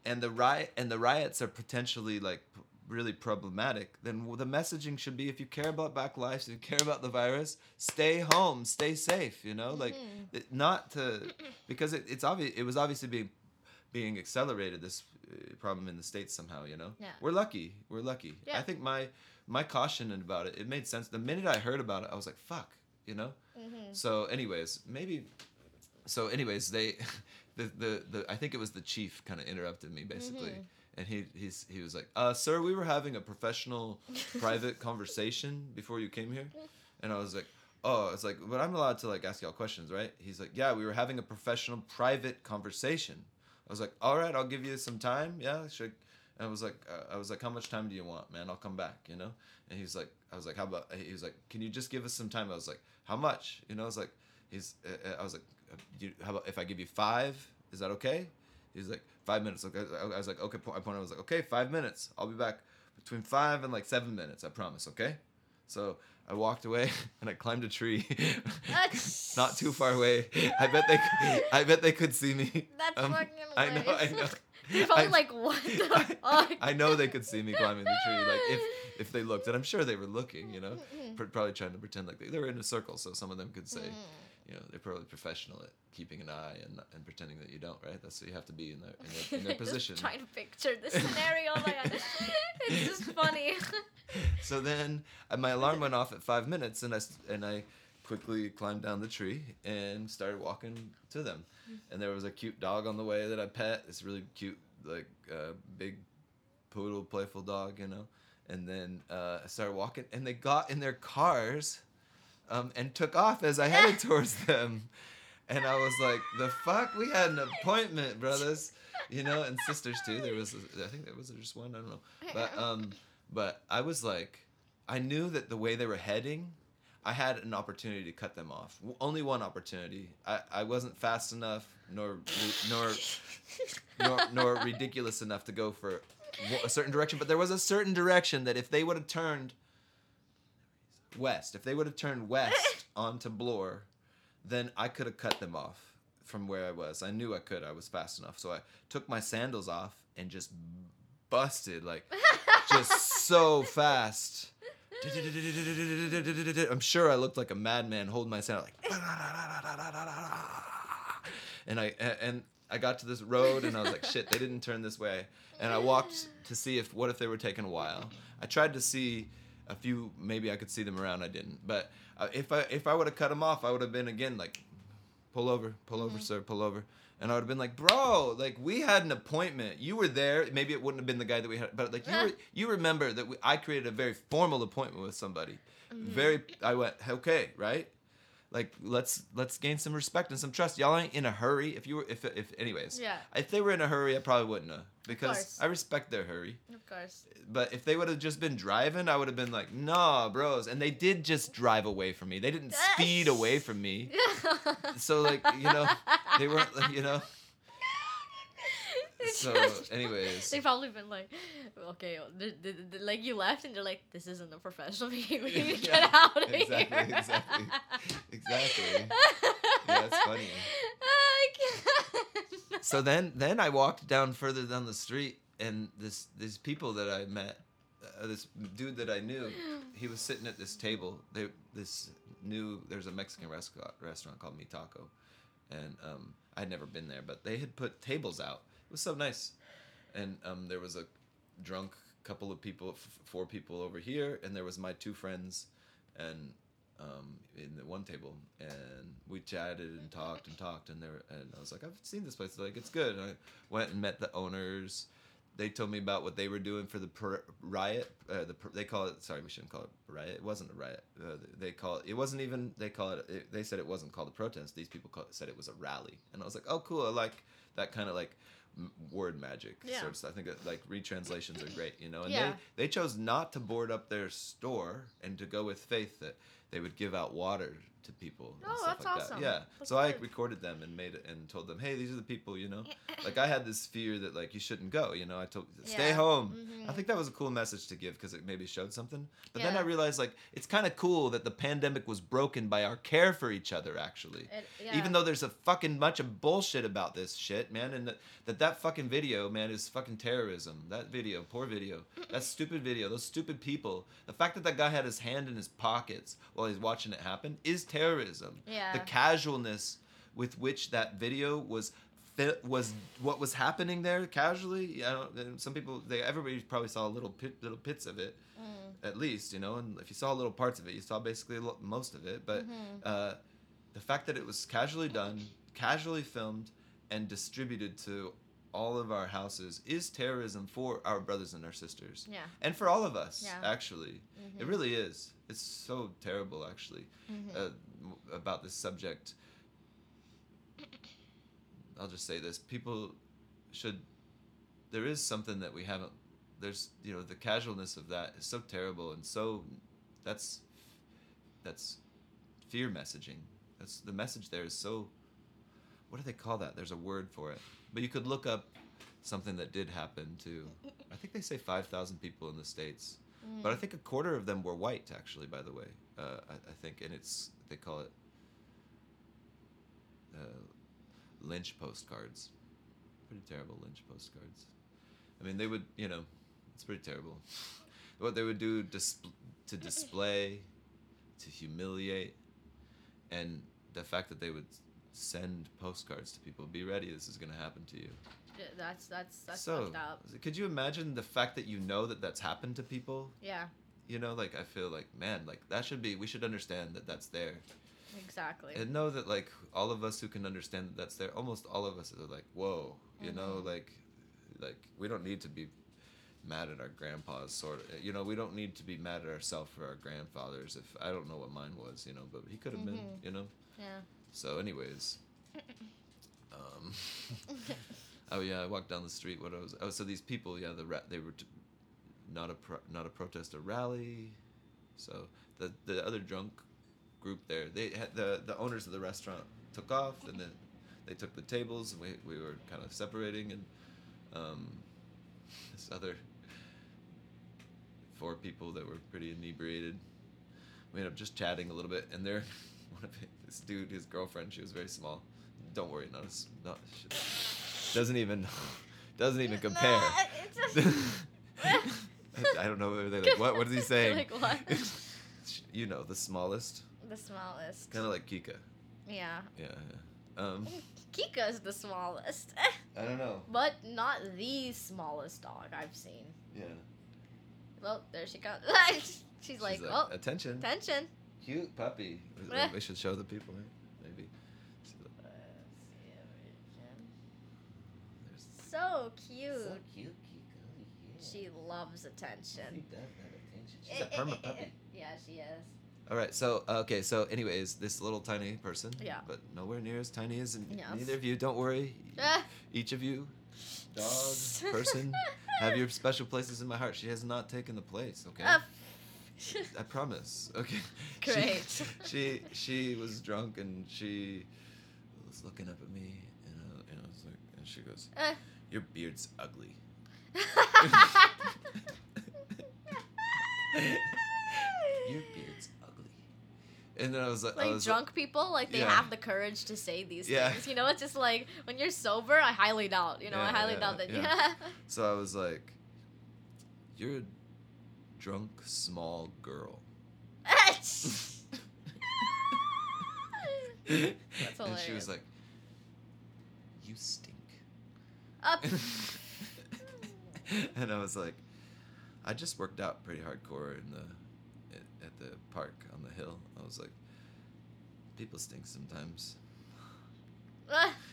and the riot and the riots are potentially like really problematic, then the messaging should be: if you care about Black lives, if you care about the virus, stay home, stay safe. You know, like Mhm. it- not to because it, it's obvious it was obviously being being accelerated this uh, problem in the states somehow you know? Yeah. we're lucky we're lucky. Yeah. i think my my caution about it it made sense. The minute i heard about it i was like fuck you know? Mhm. so anyways maybe so anyways they the the, the i think it was the chief kind of interrupted me basically. Mhm. and he he's he was like uh sir we were having a professional private conversation before you came here. And i was like oh it's like but i'm allowed to like ask y'all questions right? He's like yeah we were having a professional private conversation was like all right i'll give you some time yeah and i was like uh, i was like how much time do you want man i'll come back you know and he's like i was like how about he was like can you just give us some time i was like how much you know i was like he's uh, uh, i was like uh, you, how about if i give you five is that okay he's like five minutes i I was like okay i pointed i was like okay five minutes i'll be back between five and like seven minutes i promise okay so I walked away and I climbed a tree, not too far away. I bet they, could, I bet they could see me. That's Um, fucking I know, I hilarious. know. They're probably I- like, what the I, fuck? I know they could see me climbing the tree, like if if they looked, and I'm sure they were looking, you know, Mhm. probably trying to pretend like they, they were in a circle, so some of them could say, Mhm. You know, they're probably professional at keeping an eye and and pretending that you don't, right? That's what you have to be in their in their, in their position. trying to picture the scenario. God, it's just funny. so then uh, my alarm went off at five minutes, and I and I quickly climbed down the tree and started walking to them. And there was a cute dog on the way that I pet. This really cute, like uh, big poodle, playful dog, you know. And then uh, I started walking, and they got in their cars, um, and took off as I headed towards them. And I was like, "The fuck? We had an appointment, brothers." You know, and sisters too. There was, I think there was just one. I don't know, but um, but I was like, I knew that the way they were heading, I had an opportunity to cut them off. Only one opportunity. I, I wasn't fast enough, nor nor nor nor ridiculous enough to go for a certain direction. But there was a certain direction that if they would have turned west, if they would have turned west onto Bloor, then I could have cut them off from where I was. I knew I could. I was fast enough. So I took my sandals off and just busted like just so fast. I'm sure I looked like a madman holding my sandal like and I and I got to this road and I was like shit they didn't turn this way and I walked to see if what if they were taking a while. I tried to see a few maybe I could see them around I didn't. But uh, if I if I would have cut them off I would have been again like pull over pull over sir pull over. And I would have been like bro like we had an appointment. You were there. Maybe it wouldn't have been the guy that we had but like you were, you remember that we, I created a very formal appointment with somebody. Very I went okay right like let's let's gain some respect and some trust y'all ain't in a hurry if you were if if anyways Yeah. if they were in a hurry I probably wouldn't have because. I respect their hurry of course. but if they would have just been driving, I would have been like, nah, bros. And they did just drive away from me. They didn't speed away from me. So like, you know, they weren't, you know. So, anyways, They've probably been like, okay, th- th- th- like you left and they're like, this isn't a professional meeting. We need to Yeah, get out of exactly, here. exactly, exactly. Yeah, that's funny. So then, then I walked down further down the street, and this these people that I met, uh, this dude that I knew, he was sitting at this table. They this new there's a Mexican restaurant restaurant called Mi Taco, and um, I'd never been there, but they had put tables out. Was so nice, and um, there was a drunk couple of people, f- four people over here, and there was my two friends, and um, in the one table, and we chatted and talked and talked, and there, and I was like, I've seen this place, like it's good. And I went and met the owners. They told me about what they were doing for the per- riot. Uh, the per- they call it. Sorry, we shouldn't call it riot. It wasn't a riot. Uh, they call it. It wasn't even. They call it, it. They said it wasn't called a protest. These people call, said it was a rally, and I was like, oh, cool. I like that kind of like word magic Yeah. sort of stuff. I think that, like retranslations are great, you know. And Yeah. they they chose not to board up their store and to go with faith that they would give out water to people and Oh, stuff that's like awesome. that. Yeah. That's so I recorded them and made it and told them, hey, these are the people, you know. Like I had this fear that like you shouldn't go, you know. I told stay Yeah. home. Mhm. I think that was a cool message to give because it maybe showed something. But then I realized like it's kind of cool that the pandemic was broken by our care for each other actually. It- yeah. Even though there's a fucking bunch of bullshit about this shit, man, and that that, that fucking video, man, is fucking terrorism. That video, poor video, that stupid video, those stupid people. The fact that that guy had his hand in his pockets while he's watching it happen is terrorism. Yeah. The casualness with which that video was was what was happening there casually. I don't. Some people, they everybody probably saw little pit, little bits of it Mm. at least, you know. And if you saw little parts of it, you saw basically most of it. But Mhm. uh, the fact that it was casually done, casually filmed, and distributed to all of our houses is terrorism for our brothers and our sisters, Yeah. and for all of us. Yeah. Actually, it Mhm. really is. It's so terrible, actually, Mhm. uh, about this subject. I'll just say this: people should. There is something that we haven't. There's you know the casualness of that is so terrible and so. That's. That's, fear messaging. That's the message there is so. What do they call that? There's a word for it, but you could look up something that did happen to. I think they say five thousand people in the states, but I Mm. think a quarter of them were white. Actually, by the way, uh, I, I think, and it's they call it. Uh, lynch postcards. Pretty terrible lynch postcards. I mean, they would, you know, it's pretty terrible. what they would do dis- to display, to humiliate, and the fact that they would send postcards to people. Be ready, this is going to happen to you. Yeah, That's that's that's so, fucked up. could you imagine the fact that you know that that's happened to people? Yeah. You know, like I feel like, man, like that should be. We should understand that that's there. Exactly. and know that like all of us who can understand that that's there almost all of us are like whoa you know Mhm. like like we don't need to be mad at our grandpas sort of you know we don't need to be mad at ourselves for our grandfathers if i don't know what mine was you know but he could have been Mhm. you know yeah. So anyways um oh yeah i walked down the street what I was oh so these people yeah the ra- they were t- not a pro- not a protest a rally. So the the other drunk group there they had the the owners of the restaurant took off and then they took the tables and we, we were kind of separating and um this other four people that were pretty inebriated we ended up just chatting a little bit and there one of it, this dude his girlfriend she was very small don't worry not as not she doesn't even doesn't even compare No, it's just- I don't know. They're like, what? What is he saying? Like what? you know, the smallest, the smallest. kind of like Kika. Yeah. Yeah. yeah. Um, Kika is the smallest, I don't know. but not the smallest dog I've seen. Yeah. Well, there she comes. She's like, She's oh, attention. attention. Cute puppy. We- Eh. Should show the people, maybe. She's like, there's- So cute. So cute, Kika. Yeah. She loves attention. She does have attention. She's Eh, a eh, perma eh, eh, puppy. Yeah, she is. All right, so okay, so anyways, this little tiny person, Yeah. but nowhere near as tiny as Yes. neither of you. Don't worry, each of you, dog, person, have your special places in my heart. She has not taken the place. Okay, Ah. I promise. Okay. Great. She, she she was drunk and she was looking up at me and I, and I was like, and she goes, Eh. "Your beard's ugly." Your beard's ugly. And then I was like, like was drunk people, like they Yeah. have the courage to say these Yeah. things. You know, it's just like when you're sober, I highly doubt. You know, I highly yeah, doubt that. yeah. So I was like, "You're a drunk small girl." That's hilarious. and she was like, "You stink." Up. and I was like, I just worked out pretty hardcore in the at, at the park on the hill. I was like, people stink sometimes.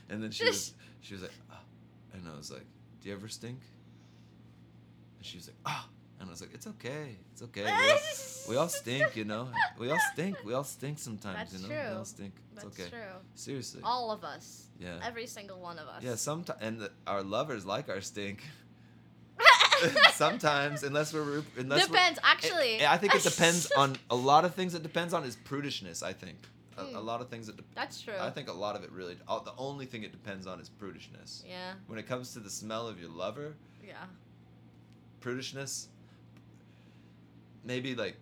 And then she was she was like, oh. and I was like, do you ever stink? And she was like, ah. And I was like, it's okay, it's okay. We all, we all stink, you know. We all stink. We all stink sometimes, That's you know. We all stink. It's That's okay. true. Seriously. All of us. yeah. Every single one of us. Yeah. Sometimes, and the, our lovers like our stink. sometimes, unless we're unless we're- Depends, actually. I- I think it depends on a lot of things. It depends on is prudishness. I think a, a Mm. lot of things. That de- That's true. I think a lot of it really. all- The only thing it depends on is prudishness. Yeah. When it comes to the smell of your lover, Yeah. prudishness, maybe like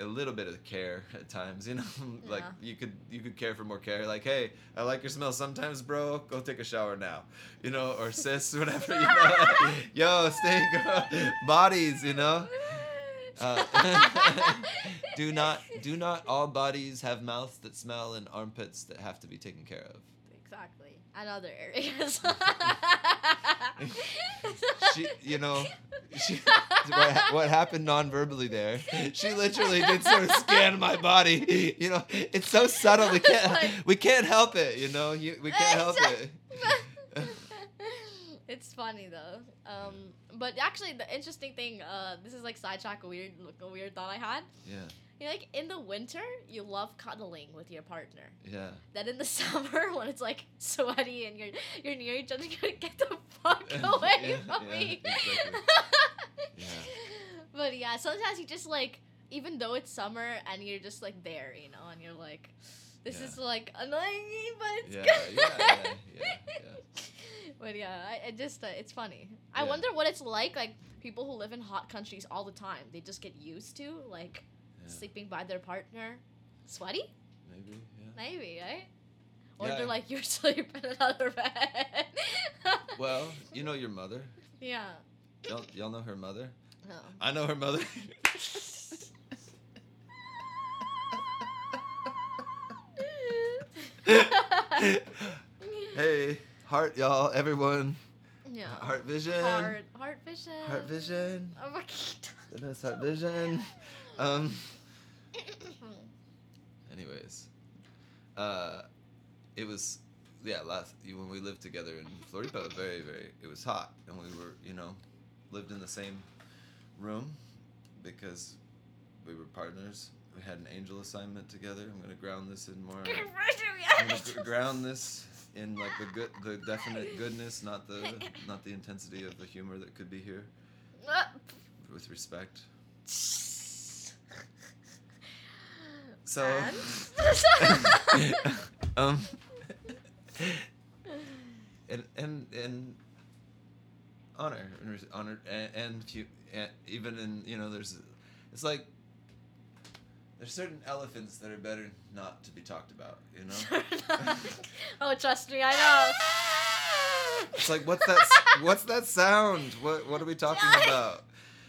a little bit of care at times. You know, like Yeah. you could you could care for more care. Like, hey, I like your smell sometimes, bro. Go take a shower now. You know, or sis, whatever. You know, yo, stay bodies. You know. Uh, do not do not all bodies have mouths that smell and armpits that have to be taken care of. exactly. And other areas. She, you know, she, what, what happened non-verbally there? She literally did sort of scan my body. You know, it's so subtle. We can't Like- we can't help it. You know, you, we can't help it. it's funny though. Um, but actually, the interesting thing, uh, this is like sidetrack a weird, a weird thought I had. Yeah, You know, like in the winter, you love cuddling with your partner. yeah. Then in the summer, when it's like sweaty and you're you're near each other, you're get the fuck away Yeah, from yeah, me. exactly. Yeah. But yeah, sometimes you just like, even though it's summer and you're just like there, you know, and you're like, this Yeah. is like annoying me, but it's good. yeah, yeah, yeah. But yeah, I, I just uh, it's funny. I Yeah. wonder what it's like, like people who live in hot countries all the time. They just get used to like Yeah. sleeping by their partner, sweaty, Maybe, yeah. maybe, right? Or Yeah. they're like you're sleeping in another bed. Well, you know your mother. yeah. Y'all, y'all know her mother. No. I know her mother. hey, heart, y'all, everyone. yeah. Heart vision. Heart, heart vision. Heart vision. Oh my The best heart vision. Um. Anyways, uh, it was yeah last when we lived together in Florida. it was Very very. It was hot, and we were you know lived in the same room because we were partners. We had an angel assignment together. I'm gonna ground this in more. I'm gonna gr- ground this in like the good, the definite goodness, not the not the intensity of the humor that could be here. With respect. So. Um. And and and honor and honor and, and, hu- and even in you know there's it's like there's certain elephants that are better not to be talked about you know oh, trust me, I know. it's like what's that what's that sound what what are we talking about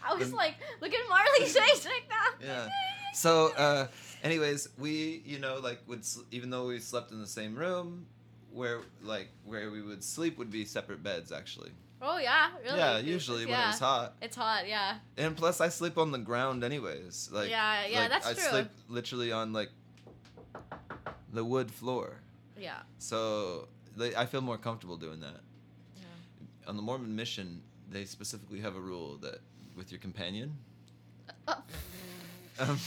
I was the- like, look at Marley's face right now. Yeah. So, uh, anyways, we, you know, like would sl- even though we slept in the same room, where like where we would sleep would be separate beds actually. Oh yeah, really? yeah, usually when it was hot. It's hot, yeah. And plus, I sleep on the ground anyways. Like Yeah, yeah, like, that's I true. sleep literally on like the wood floor. Yeah. So like, I feel more comfortable doing that. yeah. On the Mormon mission, they specifically have a rule that with your companion, Oh. um,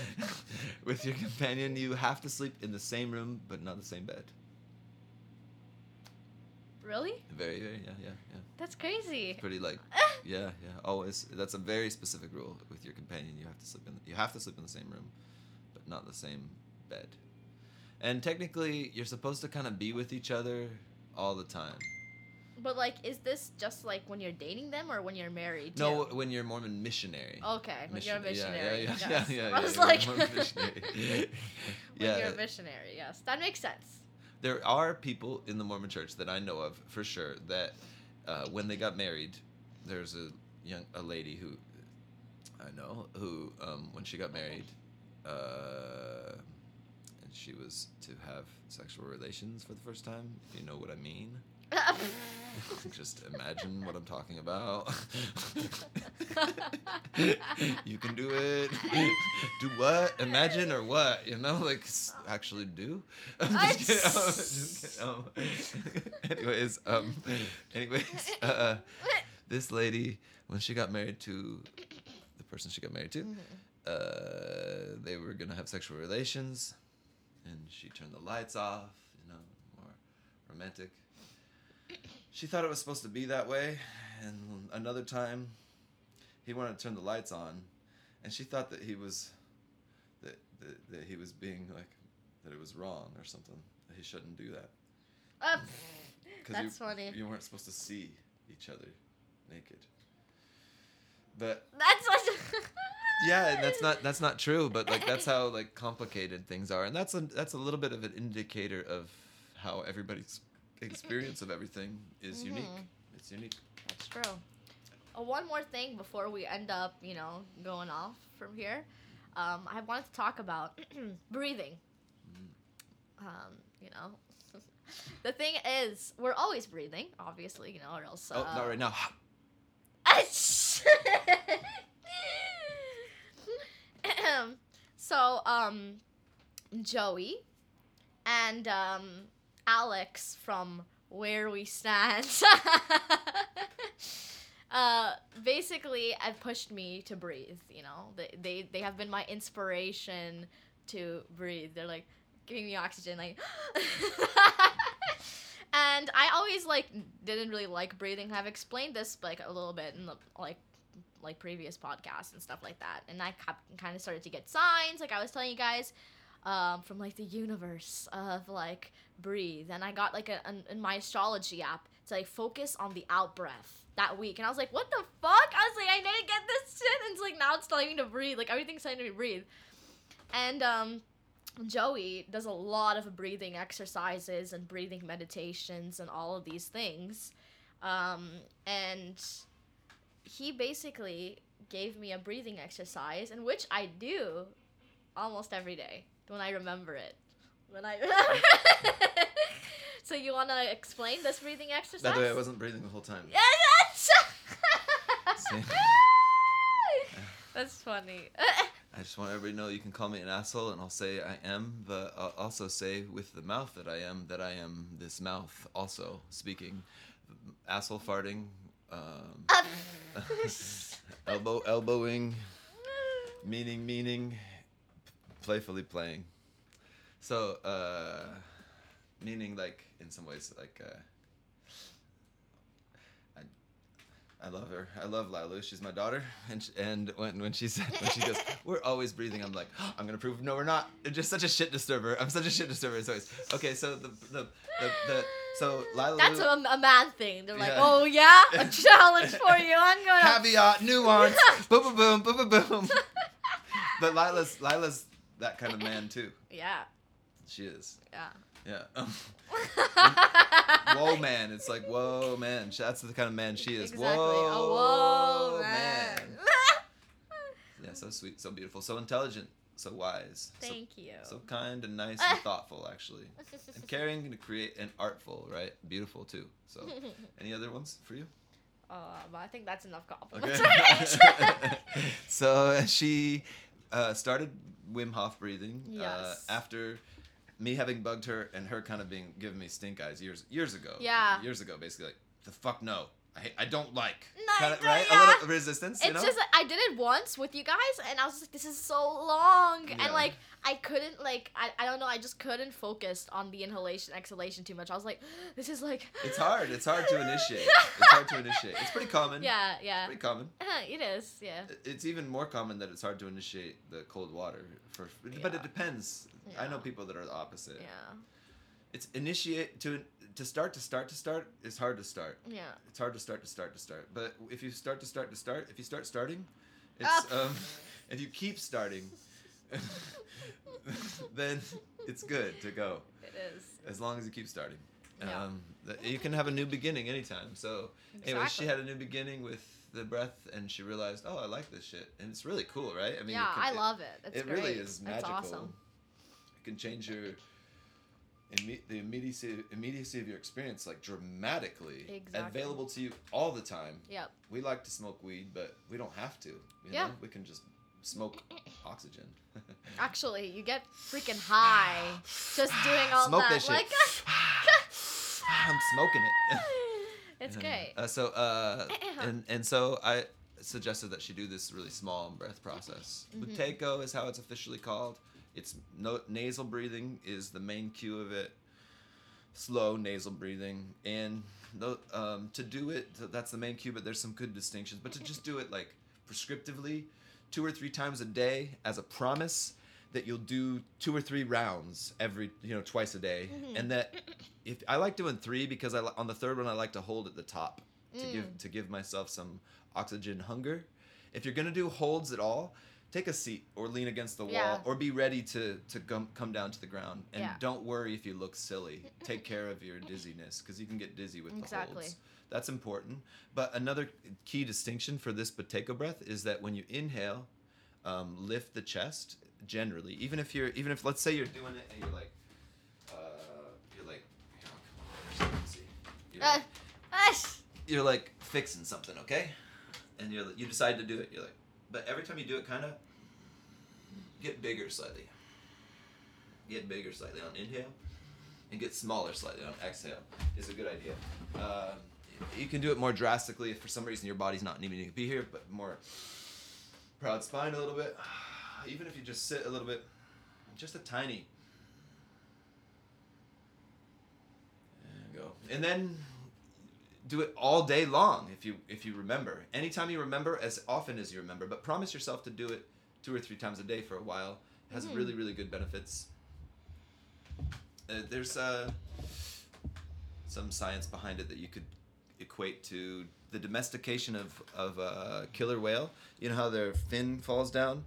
with your companion, you have to sleep in the same room but not the same bed. Really? Very, very, yeah, yeah, yeah. That's crazy. Pretty like, yeah, yeah. Always, that's a very specific rule with your companion. You have to sleep in. You have to sleep in the same room, but not the same bed. And technically, you're supposed to kind of be with each other all the time. But like, is this just like when you're dating them or when you're married? No, when you're Mormon missionary. Okay, when you're a missionary. Yeah, yeah, yes. yeah, yeah, yeah, I was you're a like, missionary. when yeah, you're a missionary, yes, that makes sense. there are people in the Mormon Church that I know of for sure that uh, when they got married, there's a young a lady who I know who um, when she got married, uh, and she was to have sexual relations for the first time. You know what I mean. Just imagine what I'm talking about. you can do it. do what? Imagine or what? You know, like actually do. I'm just kidding. I'm just kidding. Um, anyways, um, anyways, uh, this lady when she got married to the person she got married to, uh, they were gonna have sexual relations, and she turned the lights off. You know, more romantic. She thought it was supposed to be that way, and another time, he wanted to turn the lights on, and she thought that he was, that that, that he was being like, that it was wrong or something. That he shouldn't do that. Because That's you, funny. You weren't supposed to see each other naked. But that's what. yeah, and that's not that's not true. But like that's how like complicated things are, and that's a that's a little bit of an indicator of how everybody's experience of everything is unique. Mhm. It's unique. That's true. Uh, one more thing before we end up, you know, going off from here. Um, I wanted to talk about breathing. Mm. Um, you know, the thing is, we're always breathing, obviously, you know, or else. Oh, uh, not right now. so, um, Joey and um, Alex from Where We Stand. uh, basically, have pushed me to breathe. You know, they, they they have been my inspiration to breathe. They're like giving me oxygen, like. and I always like didn't really like breathing. I've explained this like a little bit in the like like previous podcasts and stuff like that. And I kind of started to get signs, like I was telling you guys, um, from like the universe of like breathe. And I got like a, an, in my astrology app to like focus on the out breath that week. And I was like, what the fuck? I was like, I didn't get this shit. And it's like now it's telling me to breathe. Like everything's telling me to breathe. And um, Joey does a lot of breathing exercises and breathing meditations and all of these things. Um, and he basically gave me a breathing exercise, in which I do almost every day when I remember it. When I so you want to explain this breathing exercise? By the way, I wasn't breathing the whole time. Yeah, that's that's funny. I just want everybody to know you can call me an asshole, and I'll say I am, but I'll also say with the mouth that I am that I am this mouth also speaking, asshole farting, um, elbow elbowing, meaning meaning, playfully playing. So, uh, meaning like in some ways like. Uh, I love her. I love Lilu. She's my daughter, and sh- and when when she said when she goes, "We're always breathing," I'm like, oh, "I'm gonna prove no, we're not." It's just such a shit disturber. I'm such a shit disturber. It's always okay. So the the the, the so Lilu. That's a, a man thing. They're like, Yeah. oh yeah, a challenge for you. I'm gonna. caveat, nuance, boom, boom, boom, boom, boom, boom. But Lila's Lila's that kind of man too. Yeah, She is. yeah. Yeah. whoa, man. It's like whoa, man. That's the kind of man she is. Exactly. Whoa, whoa, man. Yeah, so sweet, so beautiful, so intelligent, so wise. so- Thank you. So kind and nice and thoughtful, actually. And caring to create and artful, right? Beautiful too. So, any other ones for you? uh, I think that's enough compliments. Okay. so she uh, started Wim Hof breathing uh, after me having bugged her and her kind of being giving me stink eyes years years ago. Yeah. Years ago, basically, like the fuck no, I I don't like. No, Kinda, right? don't- A little resistance. you It's know? just that I did it once with you guys, and I was like, "This is so long," Yeah. and like I couldn't like I, I don't know I just couldn't focus on the inhalation exhalation too much. I was like, "This is like." It's hard. It's hard to initiate. It's hard to initiate. It's pretty common. Yeah, yeah. Pretty common. it is, yeah. It's even more common that it's hard to initiate the cold water for, but it depends. I know people that are the opposite. Yeah, It's initiate to to start to start to start is hard to start. yeah. It's hard to start to start to start. But if you start to start to start, if you start starting, it's Ah. um, if you keep starting, then it's good to go It is. as long as you keep starting. Yeah. Um, you can have a new beginning anytime. So anyway, she had a new beginning with the breath, and she realized, oh, I like this shit, and it's really cool, right? I mean, yeah, can- I love it. It's it great. really is magical. It's awesome. It can change your imme- the immediacy immediacy of your experience like dramatically. Exactly. Available to you all the time. Yep. We like to smoke weed, but we don't have to. You Yeah. know? We can just smoke oxygen. Actually, you get freaking high just doing all Smoke that. that shit. Like, I'm smoking it. it's Yeah. great. Uh, so uh, and and so I suggested that she do this really small breath process. Mhm. Buteyko is how it's officially called. It's no nasal breathing is the main cue of it. Slow nasal breathing and no, um, to do it that's the main cue. But there's some good distinctions. But to just do it like prescriptively two or three times a day as a promise that you'll do two or three rounds every you know twice a day Mhm. and that if i like doing three because i on the third one i like to hold at the top to give Mm. to give myself some oxygen hunger if you're gonna do holds at all take a seat or lean against the wall Yeah. or be ready to to come, come down to the ground and Yeah. don't worry if you look silly take care of your dizziness because you can get dizzy with the Exactly. holds that's important but another key distinction for this Buteyko breath is that when you inhale um, lift the chest generally even if you're even if let's say you're doing it and you're like uh, you're like come on, there's- let's see. You're, Uh, like, you're like fixing something okay and you're you decide to do it you're like but every time you do it kind of get bigger slightly. Get bigger slightly on inhale and get smaller slightly on exhale is a good idea. Um, you can do it more drastically if for some reason your body's not needing to be here but more proud spine a little bit. Even if you just sit a little bit just a tiny. You go. And then do it all day long if you if you remember. Anytime you remember as often as you remember but promise yourself to do it two or three times a day for a while. It has Mhm. really really good benefits. Uh, there's uh, some science behind it that you could equate to the domestication of, of a killer whale. You know how their fin falls down?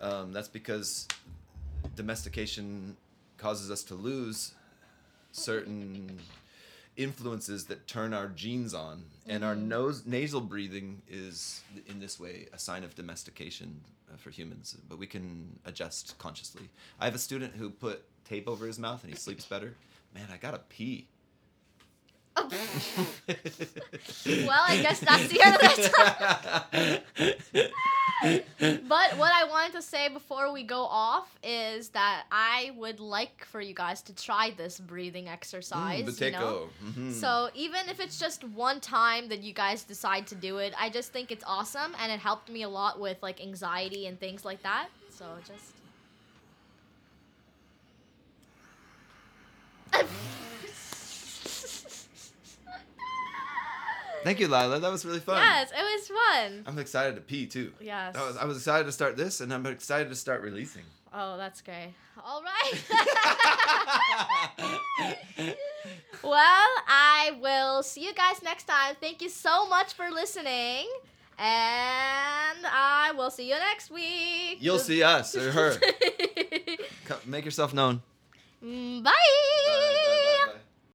Um, that's because domestication causes us to lose certain influences that turn our genes on and our Mhm. nose nasal breathing is in this way a sign of domestication uh, for humans but we can adjust consciously. I have a student who put tape over his mouth and he sleeps better. Man i gotta pee well, I guess that's the end of that. But what I wanted to say before we go off is that I would like for you guys to try this breathing exercise. Mm, you know? Buteyko. Mhm. So even if it's just one time that you guys decide to do it, I just think it's awesome and it helped me a lot with like anxiety and things like that. So just Thank you, Lila. That was really fun. Yes, it was fun. I'm excited to pee too. Yes. I was, I was excited to start this, and I'm excited to start releasing. Oh, that's great. All right. well, I will see you guys next time. Thank you so much for listening. And I will see you next week. You'll see us or her. Come, make yourself known. Mm, Bye.